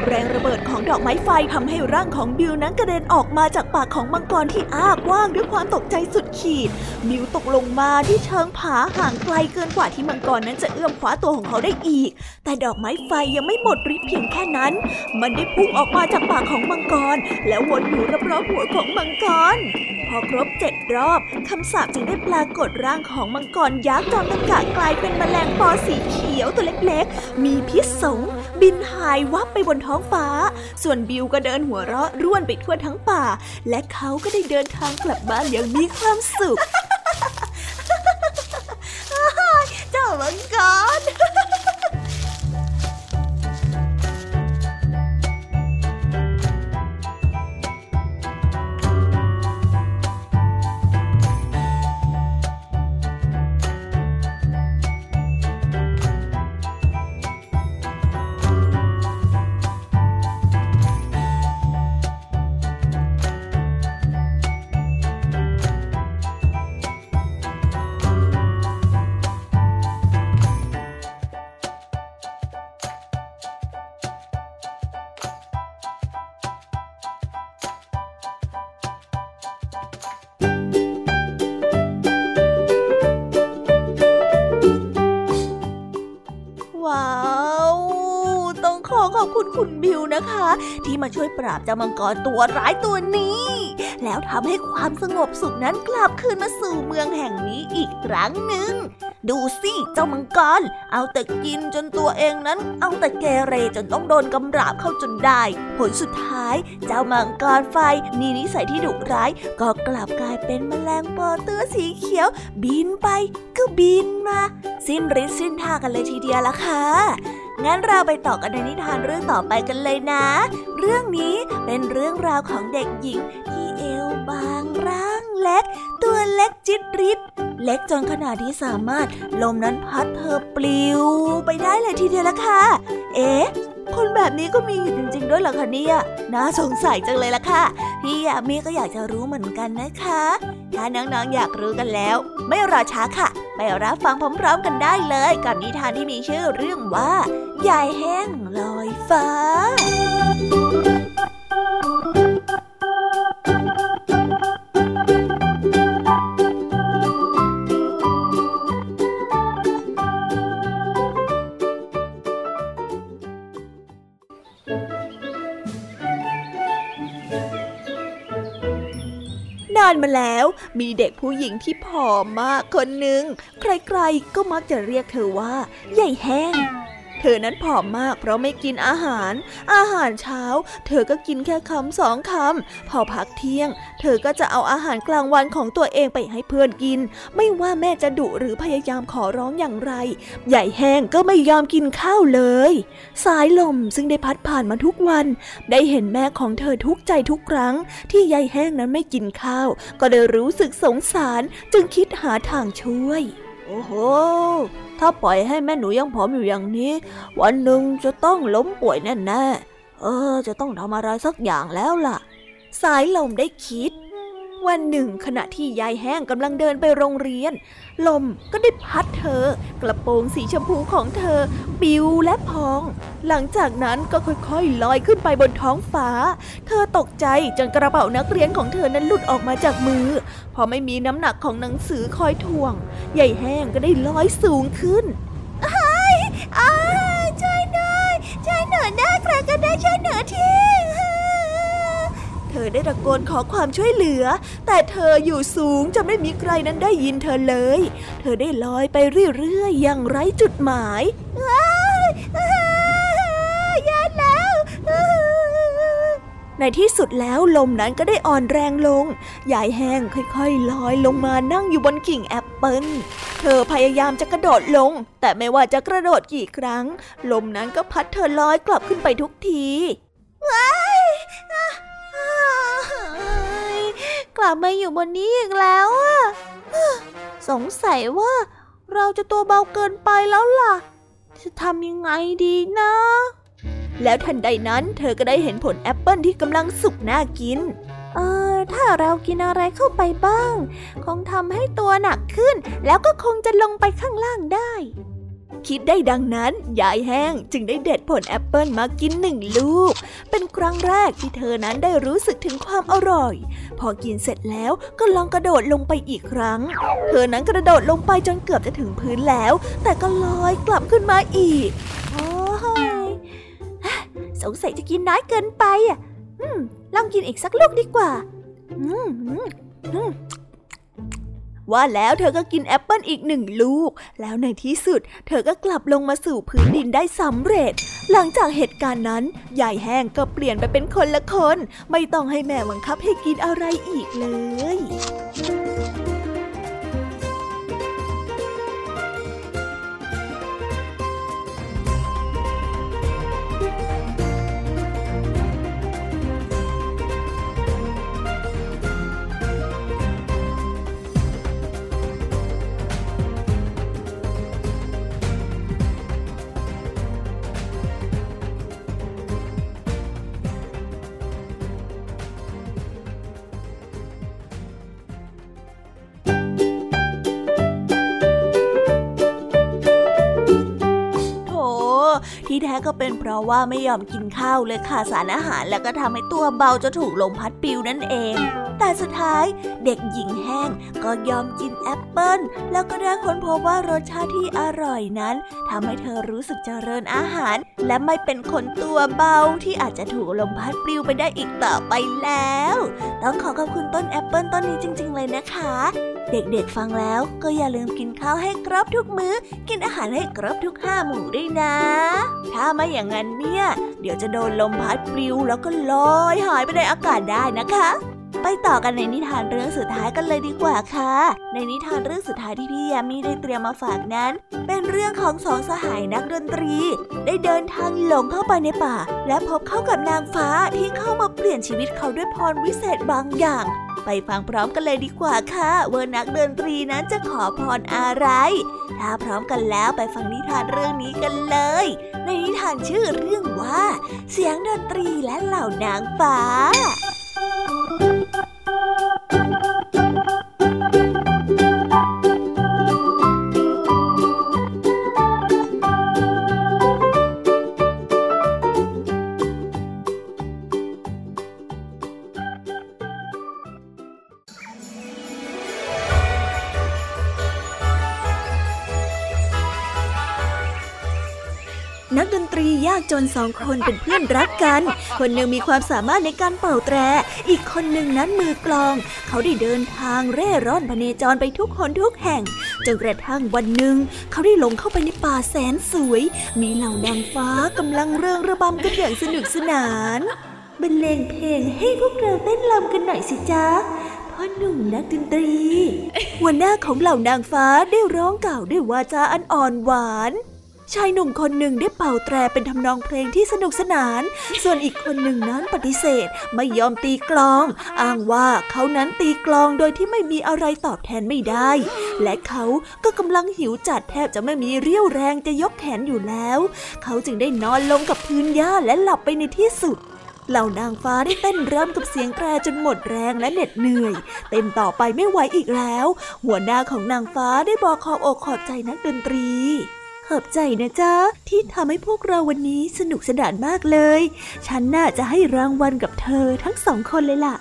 แรงระเบิดของดอกไม้ไฟทำให้ร่างของบิวนั้นกระเด็นออกมาจากปากของมังกรที่อ้ากว้างด้วยความตกใจสุดขีด บิวตกลงมาที่เชิงผาห่างไกลเกินกว่าที่มังกรนั้นจะเอื้อมคว้าตัวของเขาได้อีก แต่ดอกไม้ไฟยังไม่หมดฤทธิ์เพียงแค่นั้น มันได้พุ่งออกมาจากปากของมังกร แล้ววนอยู่รอบๆหัวของมังกร พอครบเจ็ดรอบคำสาปจึงได้ปรากฏร่างของมังกรยักษ์จอมตะกะกลายเป็นแมลงปอสีเขียวตัวเล็กๆ มีพิษสงบินหายวับไปบนท้องฟ้า ส่วนบิวก็เดินหัวเราะร่วนไปทั่วทั้งป่า และเขาก็ได้เดินทางกลับบ้านอย่างมีความสุข เจ้ามังกร ว้าว ต้องขอขอบคุณคุณบิวนะคะ ที่มาช่วยปราบเจ้ามังกรตัวร้ายตัวนี้ แล้วทำให้ความสงบสุขนั้นกลับคืนมาสู่เมืองแห่งนี้อีกครั้งหนึ่ง ดูสิเจ้ามังกร เอาแต่กินจนตัวเองนั้น เอาแต่เกเรจนต้องโดนกำราบเข้าจนได้ ผลสุดท้าย เจ้ามังกรไฟมีนิสัยที่ดุร้าย ก็กลับกลายเป็นแมลงปอตื้อสีเขียว บินไปก็บินมา สิ้นฤทธิ์สิ้นท่ากันเลยทีเดียวละค่ะงั้นเราไปต่อกันในนิทานเรื่องต่อไปกันเลยนะ เรื่องนี้เป็นเรื่องราวของเด็กหญิง เอวบางร่างเล็ก ตัวเล็กจิตริดเล็กจนขนาดที่สามารถลมนั้นพัดเธอปลิวไปได้เลยทีเดียวละค่ะ เอ๊ะคนแบบนี้ก็มีอยู่จริง ๆ ด้วยเหรอคะเนี่ยน่าสงสัยจังเลยล่ะค่ะ พี่ยามีก็อยากจะรู้เหมือนกันนะคะ ถ้าน้องๆอยากรู้กันแล้ว ไม่รอช้าค่ะ ไปรับฟังพร้อมๆกันได้เลย กับนิทานที่มีชื่อเรื่องว่า ยายแห้งลอยฟ้า กานมาแล้ว มีเด็กผู้หญิงที่ผอมมากคนหนึ่ง ใครๆก็มักจะเรียกเธอว่า ใหญ่แห้ง เธอนั้นผอมมากเพราะไม่กินอาหาร อาหารเช้า เธอก็กินแค่คำสองคำ พอพักเที่ยง เธอก็จะเอาอาหารกลางวันของตัวเองไปให้เพื่อนกิน ไม่ว่าแม่จะดุหรือพยายามขอร้องอย่างไร ใหญ่แห้งก็ไม่ยอมกินข้าวเลย สายลมซึ่งได้พัดผ่านมาทุกวัน ได้เห็นแม่ของเธอทุกใจทุกครั้ง ที่ยายแห้งนั้นไม่กินข้าว ก็ได้รู้สึกสงสารจึงคิดหาทางช่วย โอ้โห ถ้าปล่อยให้แม่หนูยังผอมอยู่อย่างนี้ วันหนึ่งจะต้องล้มป่วยแน่ๆ เออ จะต้องทำอะไรสักอย่างแล้วล่ะ สายลมได้คิด วันหนึ่ง ขณะที่ยายแห้งกำลังเดินไปโรงเรียน ลมก็ได้พัดเธอ กระโปรงสีชมพูของเธอ ปิวและพอง หลังจากนั้นก็ค่อยๆลอยขึ้นไปบนท้องฟ้า เธอตกใจจนกระเป๋านักเรียนของเธอนั้นหลุดออกมาจากมือ พอไม่มีน้ำหนักของหนังสือคอยถ่วงใหญ่แห้งก็ได้ลอยสูงขึ้นไอ้อ้ช่วยหน่อยช่วยหน่อยนะใครก็ได้ช่วยหน่อยที อได้ตะโกนขอความช่วยเหลือ แต่เธออยู่สูงจะไม่มีใครนั้นได้ยินเธอเลย เธอได้ลอยไปเรื่อยๆอย่างไร้จุดหมายยาแล้วในที่สุดแล้วลมนั้นก็ได้อ่อนแรงลง ยายแห้งค่อยๆลอยลงมานั่งอยู่บนกิ่งแอปเปิลเธอพยายามจะกระโดดลง แต่ไม่ว่าจะกระโดดกี่ครั้ง ลมนั้นก็พัดเธอลอยกลับขึ้นไปทุกทีว้าย กลับมาอยู่บนนี้อีกแล้วอะสงสัยว่าเราจะตัวเบาเกินไปแล้วล่ะ จะทำยังไงดีนะ แล้วทันใดนั้นเธอก็ได้เห็นผลแอปเปิลที่กำลังสุกน่ากิน เออ ถ้าเรากินอะไรเข้าไปบ้าง คงทำให้ตัวหนักขึ้น แล้วก็คงจะลงไปข้างล่างได้ คิดได้ดังนั้น ยายแห้งจึงได้เด็ดผลแอปเปิลมากินหนึ่งลูก เป็นครั้งแรกที่เธอนั้นได้รู้สึกถึงความอร่อย พอกินเสร็จแล้วก็ลองกระโดดลงไปอีกครั้ง เธอนั้นกระโดดลงไปจนเกือบจะถึงพื้นแล้ว แต่ก็ลอยกลับขึ้นมาอีก โอ้ยสงสัยจะกินน้อยเกินไปอะลองกินอีกสักลูกดีกว่า อืมอืม ว่าแล้วเธอก็กินแอปเปิลอีกหนึ่งลูก แล้วในที่สุด เธอก็กลับลงมาสู่พื้นดินได้สำเร็จ หลังจากเหตุการณ์นั้นยายแห้งก็เปลี่ยนไปเป็นคนละคน ไม่ต้องให้แม่บังคับให้กินอะไรอีกเลย ที่แท้ก็เป็นเพราะว่าไม่ยอมกินข้าวเลยขาดสารอาหาร แล้วก็ทำให้ตัวเบาจะถูกลมพัดปิวนั่นเอง แต่สุดท้ายเด็กหญิงแห้งก็ยอมกินแอปเปิ้ลแล้วก็ได้ค้นพบว่ารสชาติที่อร่อยนั้นทำให้เธอรู้สึกเจริญอาหาร และไม่เป็นคนตัวเบาที่อาจจะถูกลมพัดปลิวไปได้อีกต่อไปแล้ว ต้องขอขอบคุณต้นแอปเปิ้ลต้นนี้จริง ๆ เลยนะคะ เด็กๆฟังแล้วก็อย่าลืมกินข้าวให้ครบทุกมื้อ กินอาหารให้ครบทุกห้าหมู่ด้วยนะถ้าไม่อย่างนั้นเนี่ย เดี๋ยวจะโดนลมพัดปลิวแล้วก็ลอยหายไปในอากาศได้นะคะ ไปต่อกันในนิทานเรื่องสุดท้ายกันเลยดีกว่าค่ะ ในนิทานเรื่องสุดท้ายที่พี่ยามีได้เตรียมมาฝากนั้น เป็นเรื่องของสองสหายนักดนตรี ได้เดินทางหลงเข้าไปในป่า และพบเข้ากับนางฟ้าที่เข้ามาเปลี่ยนชีวิตเขาด้วยพรวิเศษบางอย่าง ไปฟังพร้อมกันเลยดีกว่าค่ะว่านักดนตรีนั้นจะขอพรอะไร ถ้าพร้อมกันแล้วไปฟังนิทานเรื่องนี้กันเลย ในนิทานชื่อเรื่องว่า เสียงดนตรีและเหล่านางฟ้าากจนสองคนเป็นเพื่อนรักกัน คนหนึ่งมีความสามารถในการเป่าแตร อีกคนหนึ่งนั้นมือกลอง เขาได้เดินทางเร่ร่อนพเนจรไปทุกคนทุกแห่ง จนกระทั่งวันหนึ่ง เขาได้หลงเข้าไปในป่าแสนสวย มีเหล่านางฟ้ากำลังเริงระบำกันอย่างสนุกสนานบรรเลงเพลงให้พวกเราเต้นรำกันหน่อยสิจ๊ะพ่อหนุ่มนักดนตรีหัวหน้าของเหล่านางฟ้าได้ร้องกล่าวด้วยวาจาอันอ่อนหวาน ชายหนุ่มคนหนึ่งได้เป่าแตรเป็นทำนองเพลงที่สนุกสนาน ส่วนอีกคนหนึ่งนั้นปฏิเสธไม่ยอมตีกลอง อ้างว่าเขานั้นตีกลองโดยที่ไม่มีอะไรตอบแทนไม่ได้ และเขาก็กำลังหิวจัดแทบจะไม่มีเรี่ยวแรงจะยกแขนอยู่แล้ว เขาจึงได้นอนลงกับพื้นหญ้าและหลับไปในที่สุดเหล่านางฟ้าได้เต้นรำกับเสียงแตรจนหมดแรงและเหน็ดเหนื่อย เต้นต่อไปไม่ไหวอีกแล้ว หัวหน้าของนางฟ้าได้บอกขอบอกขอบใจนักดนตรี ขอบใจนะจ๊ะ ที่ทำให้พวกเราวันนี้สนุกสนานมากเลย ฉันน่าจะให้รางวัลกับเธอทั้งสองคนเลยล่ะ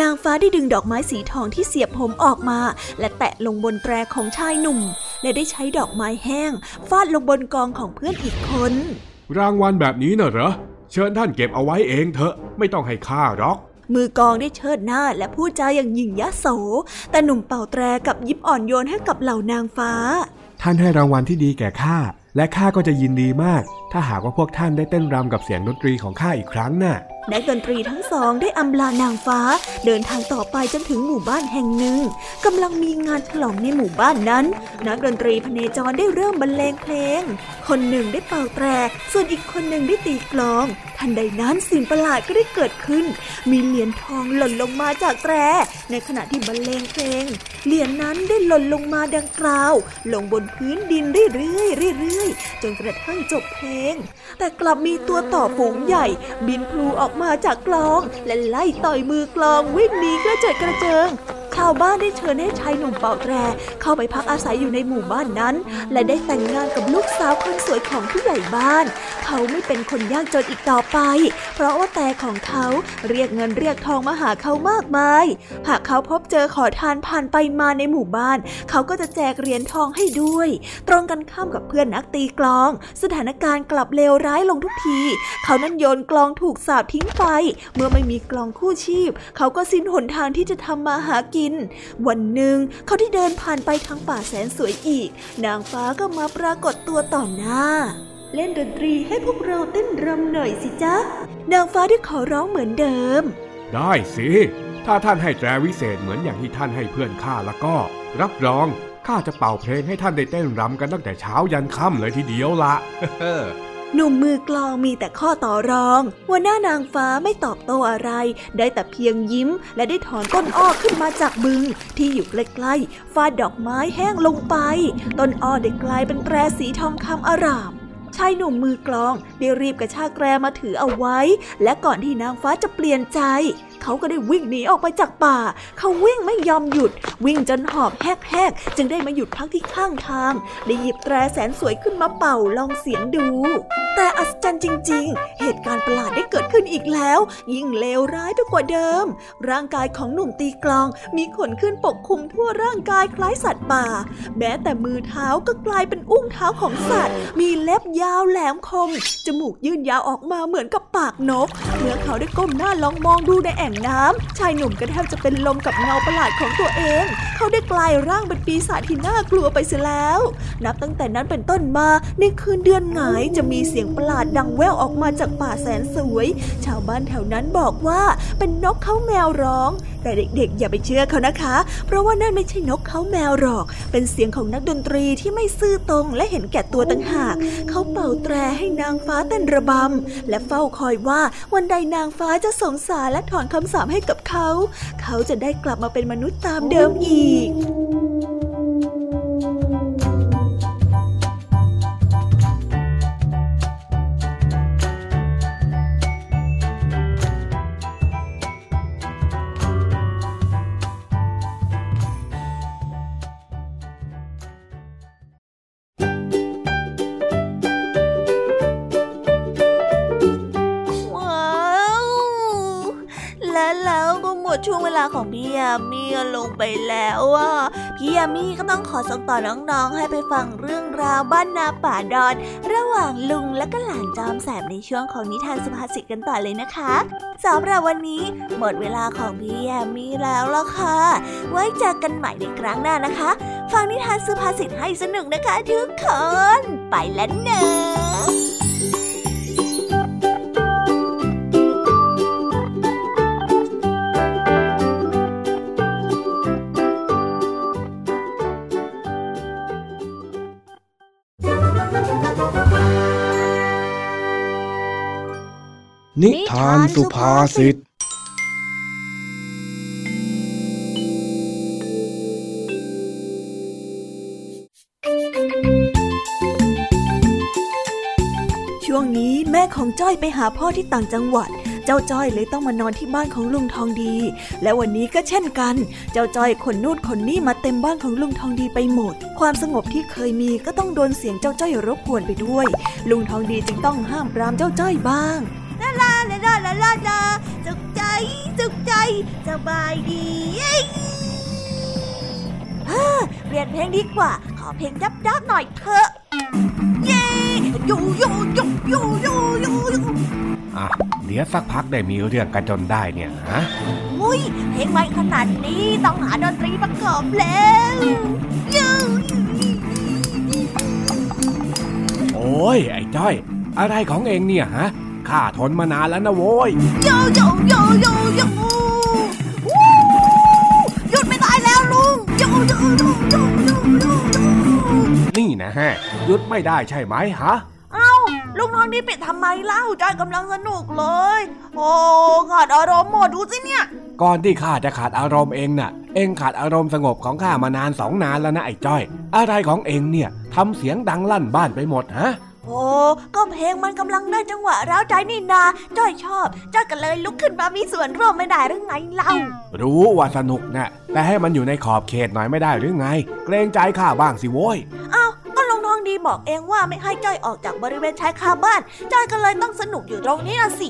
นางฟ้าได้ดึงดอกไม้สีทองที่เสียบผมออกมา และแตะลงบนแตรของชายหนุ่ม และได้ใช้ดอกไม้แห้ง ฟาดลงบนกองของเพื่อนอีกคน รางวัลแบบนี้น่ะเหรอ เชิญท่านเก็บเอาไว้เองเถอะ ไม่ต้องให้ข้าหรอกมือกองได้เชิดหน้าและพูดจาอย่างหยิ่งยโส แต่หนุ่มเป่าแตรกับยิบอ่อนโยนให้กับเหล่านางฟ้า ท่านให้รางวัลที่ดีแก่ข้า และข้าก็จะยินดีมาก ถ้าหากว่าพวกท่านได้เต้นรำกับเสียงดนตรีของข้าอีกครั้งน่ะนักดนตรีทั้งสองได้อำลานางฟ้า เดินทางต่อไปจนถึงหมู่บ้านแห่งหนึ่งกำลังมีงานฉลองในหมู่บ้านนั้น นักดนตรีพเนจรได้เริ่มบรรเลงเพลง คนหนึ่งได้เป่าแตร ส่วนอีกคนหนึ่งได้ตีกลอง ทันใดนั้นสิ่งประหลาดก็ได้เกิดขึ้น มีเหรียญทองหล่นลงมาจากแตร ในขณะที่บรรเลงเพลงเหรียญนั้นได้หล่นลงมาดังกล่าว ลงบนพื้นดินเรื่อยๆเรื่อยๆจนกระทั่งจบเพลงง แต่กลับมีตัวต่อฝูงใหญ่ บินพลูออกมาจากกลอง และไล่ต่อยมือกลองวิ่งหนีกระเจิดกระเจิงชาวบ้านได้เชิญให้ชายหนุ่มเป่าแตรเข้าไปพักอาศัยอยู่ในหมู่บ้านนั้น และได้แต่งงานกับลูกสาวคนสวยของผู้ใหญ่บ้าน เขาไม่เป็นคนยากจนอีกต่อไป เพราะว่าแต่ของเขาเรียกเงินเรียกทองมาหาเขามากมาย หากเขาพบเจอขอทานผ่านไปมาในหมู่บ้าน เขาก็จะแจกเหรียญทองให้ด้วย ตรงกันข้ามกับเพื่อนนักตีกลอง สถานการณ์กลับเลวร้ายลงทุกที เขานั้นโยนกลองถูกสาบทิ้งไป เมื่อไม่มีกลองคู่ชีพ เขาก็สิ้นหนทางที่จะทำมาหากิน วันหนึ่งเขาได้เดินผ่านไปทางป่าแสนสวยอีก นางฟ้าก็มาปรากฏตัวต่อหน้าเล่นดนตรีให้พวกเราเต้นรำหน่อยสิจ๊ะ นางฟ้าได้ขอร้องเหมือนเดิม ได้สิ ถ้าท่านให้แตรวิเศษเหมือนอย่างที่ท่านให้เพื่อนข้าแล้วก็ รับรองข้าจะเป่าเพลงให้ท่านได้เต้นรำกันตั้งแต่เช้ายันค่ำเลยทีเดียวละ หนุ่มมือกลองมีแต่ข้อต่อรอง หัวหน้านางฟ้าไม่ตอบโต้อะไร ได้แต่เพียงยิ้ม และได้ถอนต้นอ้อขึ้นมาจากบึง ที่อยู่ใกล้ๆ ฟาดดอกไม้แห้งลงไป ต้นอ้อได้กลายเป็นแตรสีทองคำอารามชายหนุ่มมือกลองได้รีบกระชากแตรมาถือเอาไว้ และก่อนที่นางฟ้าจะเปลี่ยนใจ เขาก็ได้วิ่งหนีออกไปจากป่า เขาวิ่งไม่ยอมหยุด วิ่งจนหอบแหกๆ จึงได้มาหยุดพักที่ข้างทาง ได้หยิบแตรแสนสวยขึ้นมาเป่าลองเสียงดูแตแต่อัศจรรย์จริง ๆ เหตุการณ์ประหลาดได้เกิดขึ้นอีกแล้ว ยิ่งเลวร้ายไปกว่าเดิม ร่างกายของหนุ่มตีกลอง มีขนขึ้นปกคลุมทั่วร่างกายคล้ายสัตว์ป่า แม้แต่มือเท้าก็กลายเป็นอุ้งเท้าของสัตว์ มีเล็บยาวแหลมคม จมูกยื่นยาวออกมาเหมือนกับปากนก เมื่อเขาได้ก้มหน้าลองมองดูในแอ่งน้ำชายหนุ่มก็แทบจะเป็นลมกับเงาประหลาดของตัวเอง เขาได้กลายร่างเป็นปีศาจที่น่ากลัวไปเสียแล้ว นับตั้งแต่นั้นเป็นต้นมาในคืนเดือนหงายจะมีเสียงประหลาดดังแว่วออกมาจากป่าแสนสวย ชาวบ้านแถวนั้นบอกว่าเป็นนกเขาแมวร้อง แต่เด็กๆ อย่าไปเชื่อเขานะคะ เพราะว่านั่นไม่ใช่นกเขาแมวหรอก เป็นเสียงของนักดนตรีที่ไม่ซื่อตรงและเห็นแก่ตัวต่างหาก เขาเป่าแตรให้นางฟ้าเต้นระบำ และเฝ้าคอยว่าวันใดนางฟ้าจะสงสารและถอนคำสาปให้กับเขา เขาจะได้กลับมาเป็นมนุษย์ตามเดิมอีกามีลงไปแล้วอะพี่ยามีก็ต้องขอส่งต่อน้องๆ ให้ไปฟังเรื่องราวบ้านนาป่าดอน ระหว่างลุงและก็หลานจอมแสบในช่วงของนิทานสุภาษิตกันต่อเลยนะคะสำหรับวันนี้หมดเวลาของพี่ยามีแล้วล่ะค่ะ ไว้เจอกันใหม่ในครั้งหน้านะคะ ฟังนิทานสุภาษิตให้สนุกนะคะทุกคน ไปแล้วเนอะ นิทานสุภาษิต ช่วงนี้แม่ของจ้อยไปหาพ่อที่ต่างจังหวัด เจ้าจ้อยเลยต้องมานอนที่บ้านของลุงทองดี และวันนี้ก็เช่นกัน เจ้าจ้อยขนนู่นขนนี่มาเต็มบ้านของลุงทองดีไปหมด ความสงบที่เคยมีก็ต้องโดนเสียงเจ้าจ้อยรบกวนไปด้วย ลุงทองดีจึงต้องห้ามปรามเจ้าจ้อยบ้าง ลาลาลาลาลาลาลาสุขใจสุขใจสบายดีเย้ฮ่าเปลี่ยนเพลงดีกว่า ขอเพลงยับยับๆหน่อยเถอะ เย้ยูยูยูยูยูยูยูอะเดี๋ยวสักพักได้มีเรื่องกันจนได้เนี่ยฮะอุ้ยเพลงใหม่ขนาดนี้ต้องหาดนตรีประกอบแล้วยูโอ้ยไอ้จ้อย อะไรของเองเนี่ยฮะ ข้าทนมานานแล้วนะโว้ยยูยูยูยูยูวู้หยุดไม่ได้แล้วลุงยูยูยูยูยูยูยูนี่นะฮะหยุดไม่ได้ใช่ไหมฮะเอ้าลุงทองดีปิดทำไมเล่าจอยกำลังสนุกเลย โอ้ขาดอารมณ์หมดดูสิเนี่ย ก่อนที่ข้าจะขาดอารมณ์เองน่ะ เองขาดอารมณ์สงบของข้ามานานสองนานแล้วนะไอ้จ้อย อะไรของเองเนี่ยทำเสียงดังลั่นบ้านไปหมดฮะ โอ้ก็เพลงมันกำลังได้จังหวะร้าวใจนี่นาจ้อยชอบจ้อยก็เลยลุกขึ้นมามีส่วนร่วมไม่ได้หรือไงเล่า รู้ว่าสนุกนะแต่ให้มันอยู่ในขอบเขตหน่อยไม่ได้หรือไง เกรงใจข้าบ้างสิโว้ยอ้าวก็ลุงทองดีบอกเองว่าไม่ให้จ้อยออกจากบริเวณชายคาบ้านจ้อยก็เลยต้องสนุกอยู่ตรงนี้นะสิ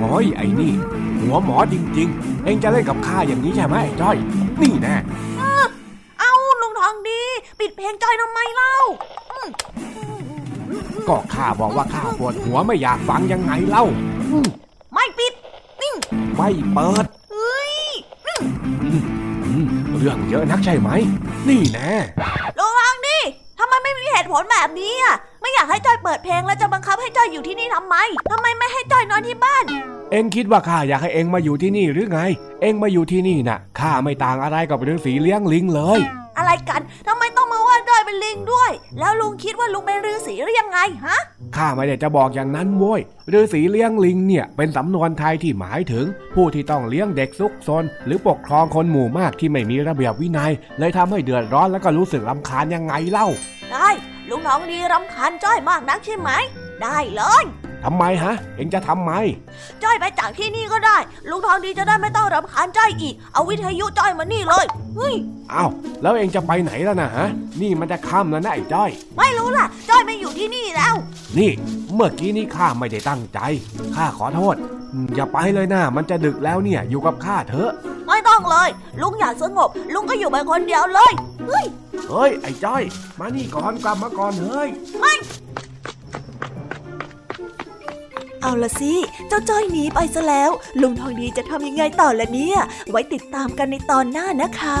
โอ้ยไอ้นี่ หัวหมอจริง ๆ เองจะเล่นกับข้าอย่างนี้ใช่ไหมไอ้จ้อย นี่แน่เอ้าลุงทองดี ปิดเพลงจ้อยทำไมเล่า ก็ข้าบอกว่าข้าปวดหัวไม่อยากฟังยังไงเล่าอืมไม่ปิดนิ่งไม่เปิดเฮ้ยอืมเรื่องเยอะนักใช่ไหม นี่แน่ลุงทองดีทำไมไม่มีเหตุผลแบบนี้อะ ไม่อยากให้จ้อยเปิดเพลงแล้วจะบังคับให้จ้อยอยู่ที่นี่ทำไมทำไมไม่ให้จ้อยนอนที่บ้าน เองคิดว่าข้าอยากให้เองมาอยู่ที่นี่หรือไง เองมาอยู่ที่นี่น่ะข้าไม่ต่างอะไรกับฤาษีเลี้ยงลิงเลยอะไรกันท เป็นลิงด้วย แล้วลุงคิดว่าลุงเป็นฤาษีหรือยังไงฮะข้าไม่ได้จะบอกอย่างนั้นโว้ยฤาษีเลี้ยงลิงเนี่ยเป็นสำนวนไทยที่หมายถึง ผู้ที่ต้องเลี้ยงเด็กซุกซนหรือปกครองคนหมู่มากที่ไม่มีระเบียบวินัย เลยทำให้เดือดร้อนแล้วก็รู้สึกรำคาญยังไงเล่า ได้ลุงน้องดีรำคาญจ้อยมากนักใช่ไหม ได้เลย ทำไมฮะ เองจะทำไม จ้อยไปจากที่นี่ก็ได้ ลุงทองดีจะได้ไม่ต้องรำคาญจ้อยอีก เอาวิทยุจ้อยมานี่เลย เฮ้ยอ้าวแล้วเองจะไปไหนล่ะนะฮะ นี่มันจะค่ำแล้วนะไอ้จ้อย ไม่รู้ล่ะ จ้อยไม่อยู่ที่นี่แล้ว นี่ เมื่อกี้นี้ข้าไม่ได้ตั้งใจ ข้าขอโทษ อย่าไปเลยนะมันจะดึกแล้วเนี่ย อยู่กับข้าเถอะ ไม่ต้องเลย ลุงอยากสงบ ลุงก็อยู่ไปคนเดียวเลย เฮ้ย เฮ้ย ไอ้จ้อย มานี่ก่อนกลับมาก่อนเฮ้ย เอาละสิ เจ้าจ้อยหนีไปซะแล้ว ลุงทองดีจะทำยังไงต่อละเนี่ย ไว้ติดตามกันในตอนหน้านะคะ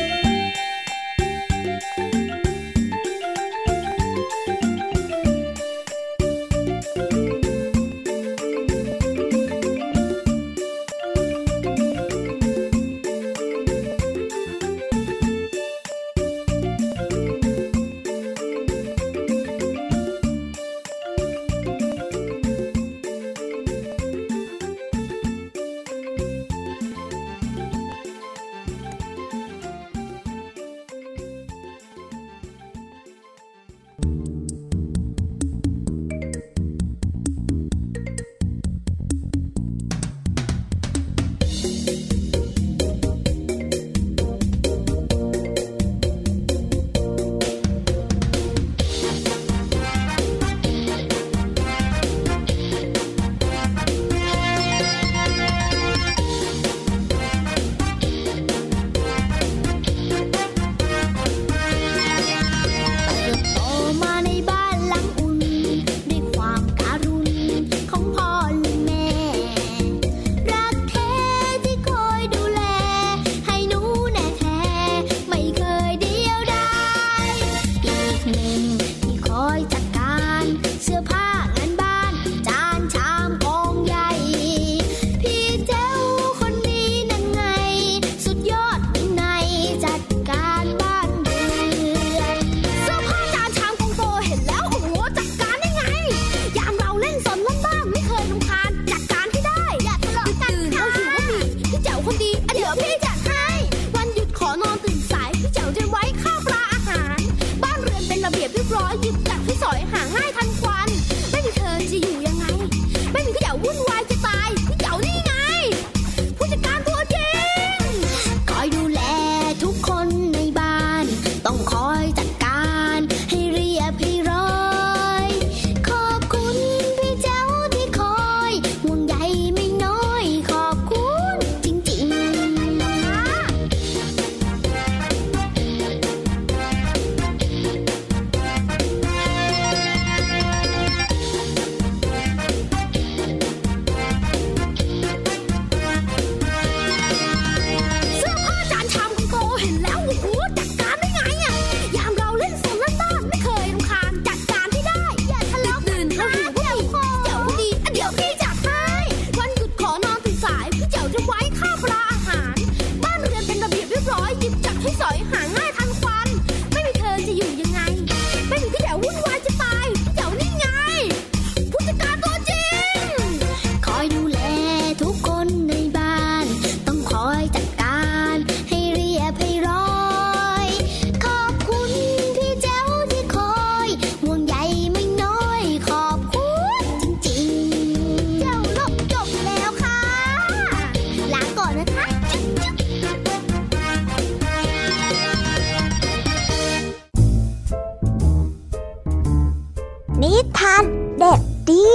นิทานเด็กดี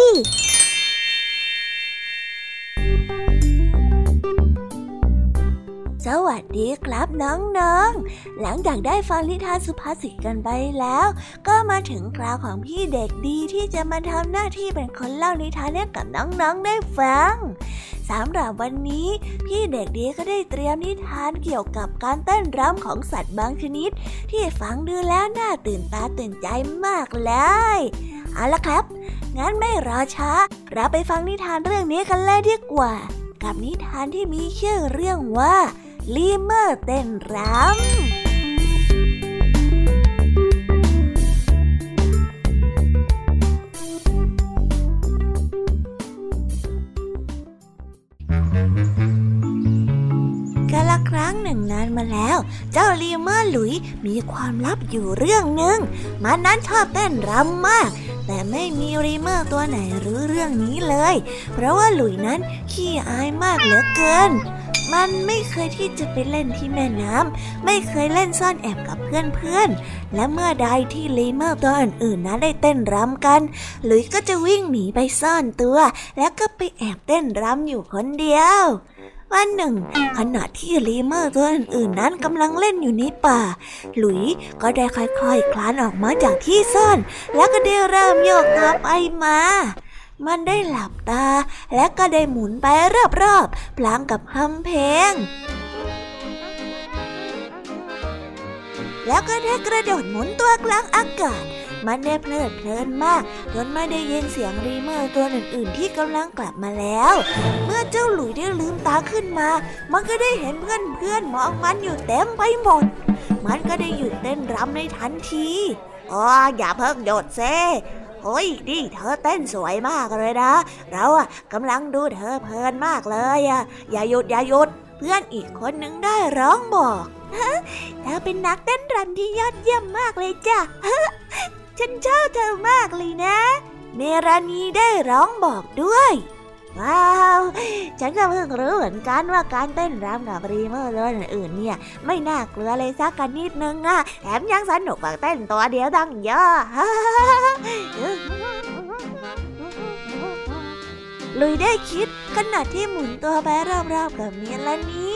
สวัสดีครับน้องๆ หลังจากได้ฟังนิทานสุภาษิตกันไปแล้ว ก็มาถึงคราวของพี่เด็กดีที่จะมาทำหน้าที่เป็นคนเล่านิทานให้กับน้องๆ ได้ฟังสำหรับวันนี้พี่เด็กดีก็ได้เตรียมนิทานเกี่ยวกับการเต้นรำของสัตว์บางชนิด ที่ฟังดูแล้วน่าตื่นตาตื่นใจมากเลย เอาละครับ งั้นไม่รอช้า เราไปฟังนิทานเรื่องนี้กันเลยดีกว่า กับนิทานที่มีชื่อเรื่องว่าลีเมอร์เต้นรำครั้งหนึ่งนานมาแล้ว เจ้าลีเมอร์หลุยมีความลับอยู่เรื่องหนึ่งมันนั้นชอบเต้นรำมาก แต่ไม่มีลีเมอร์ตัวไหนรู้เรื่องนี้เลย เพราะว่าหลุยนั้นขี้อายมากเหลือเกิน มันไม่เคยที่จะไปเล่นที่แม่น้ำไม่เคยเล่นซ่อนแอบกับเพื่อนๆ และเมื่อใดที่ลีเมอร์ตัวอื่นๆนั้นได้เต้นรำกัน หลุยก็จะวิ่งหนีไปซ่อนตัว แล้วก็ไปแอบเต้นรำอยู่คนเดียว วันหนึ่ง ขณะที่ลีเมอร์ตัวอื่นๆนั้นกำลังเล่นอยู่ในป่า หลุยก็ได้ค่อยๆคลานออกมาจากที่ซ่อน แล้วก็ได้เริ่มโยกตัวไปมา มันได้หลับตา และก็ได้หมุนไปรอบๆพลางกับฮัมเพลง แล้วก็ได้กระโดดหมุนตัวกลางอากาศ มันได้เพลิดเพลินมากจนไม่ได้ยินเสียงลีเมอร์ตัวอื่นๆ ที่กำลังกลับมาแล้ว เมื่อเจ้าหลุยได้ลืมตาขึ้นมา มันก็ได้เห็นเพื่อนๆมองมันอยู่เต็มไปหมด มันก็ได้หยุดเต้นรำในทันทีอ๋ออย่าเพิ่งโดดเซ่โอ้ยนี่เธอเต้นสวยมากเลยนะ เราอะกำลังดูเธอเพลินมากเลยอะอย่าหยุดอย่าหยุด เพื่อนอีกคนนึงได้ร้องบอก เธอเป็นนักเต้นรำที่ยอดเยี่ยมมากเลยจ้ะ ฉันชอบเธอมากเลยนะ เมรานีได้ร้องบอกด้วย ว้าว ฉันก็เพิ่งรู้เหมือนกันว่าการเต้นรำกับรีเมอร์เลยอื่นเนี่ย ไม่น่ากลัวเลยสักกันนิดนึงอะแถมยังสนุกกว่าเต้นตัวเดียวตั้งเยอะลุยได้คิดขณะที่หมุนตัวไปรอบๆกับเมลานี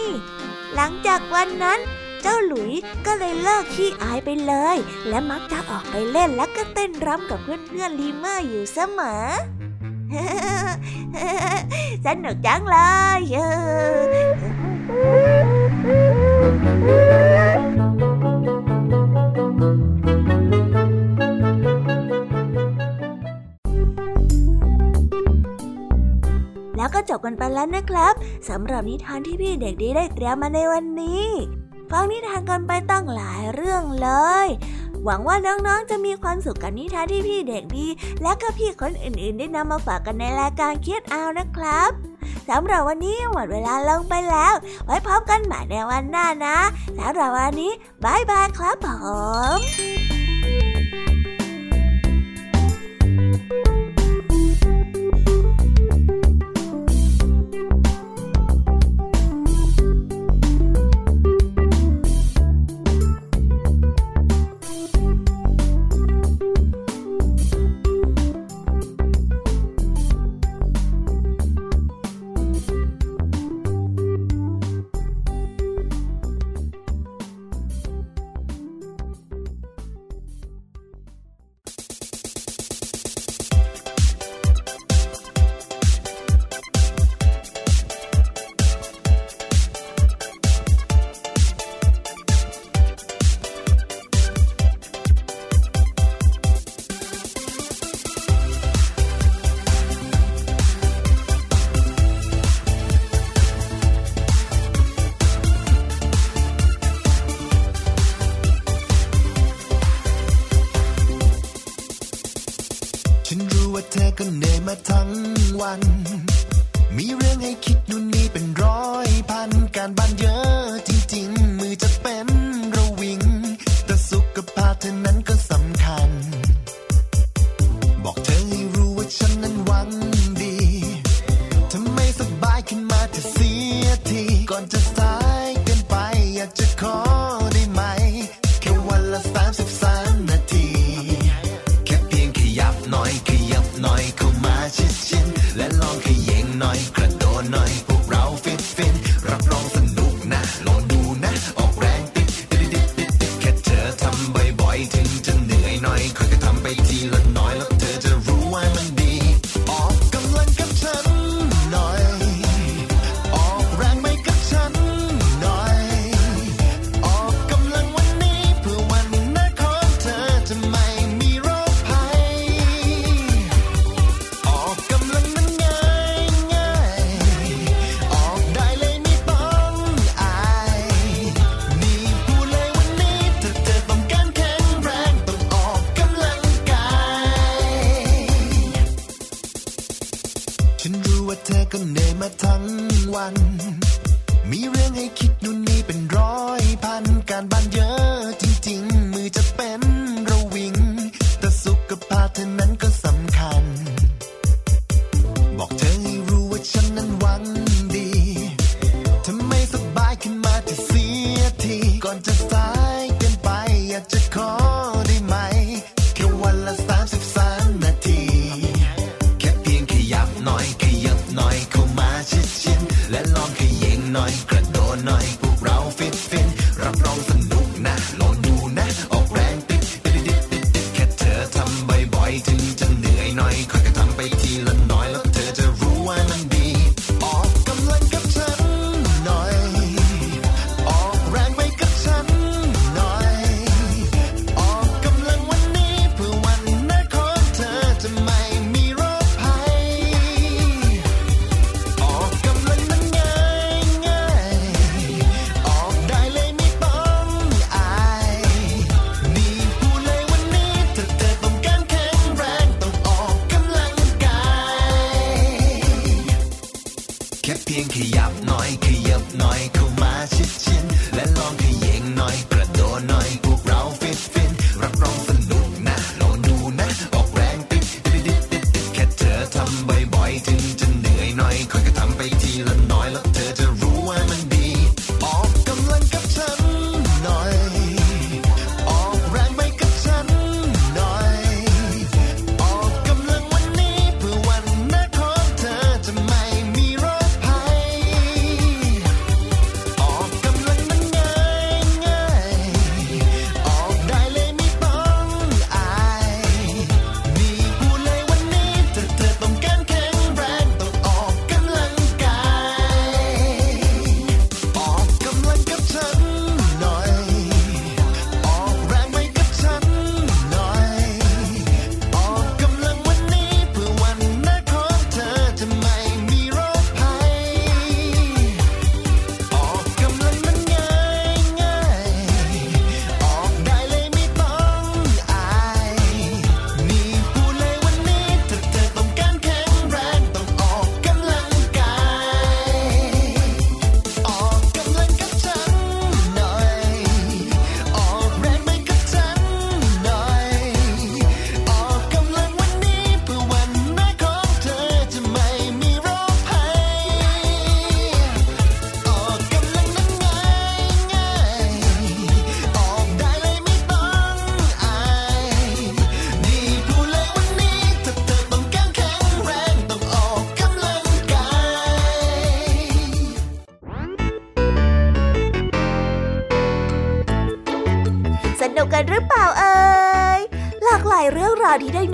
หลังจากวันนั้น เจ้าหลุยก็เลยเลิกขี้อายไปเลย และมักจะออกไปเล่นและก็เต้นรำกับเพื่อนๆลีเมอร์อยู่เสมอสนุกจังเลยแล้วก็จบกันไปแล้วนะครับสำหรับนิทานที่พี่เด็กดีได้เตรียมมาในวันนี้ ฟังนิทานกันไปตั้งหลายเรื่องเลย หวังว่าน้องๆจะมีความสุขกับนิทานที่พี่เด็กดี และก็พี่คนอื่นๆ ได้นำมาฝากกันในรายการ Kids Hour นะครับสำหรับวันนี้หมดเวลาลงไปแล้ว ไว้พบกันใหม่ในวันหน้านะสำหรับวันนี้ bye bye ครับผม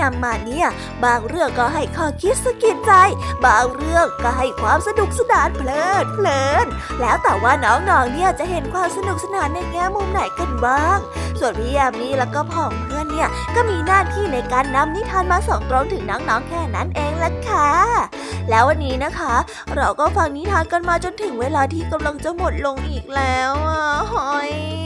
นำมาเนี่ย บางเรื่องก็ให้ข้อคิดสะกิดใจ บางเรื่องก็ให้ความสนุกสนานเพลิดเพลิน แล้วแต่ว่าน้องๆเนี่ยจะเห็นความสนุกสนานในแง่มุมไหนกันบ้าง ส่วนพี่ยามีแล้วก็พ่องเพื่อนเนี่ยก็มีหน้าที่ในการนำนิทานมาส่องตรงถึงน้องๆแค่นั้นเองละค่ะ แล้ววันนี้นะคะ เราก็ฟังนิทานกันมาจนถึงเวลาที่กำลังจะหมดลงอีกแล้วอะหอย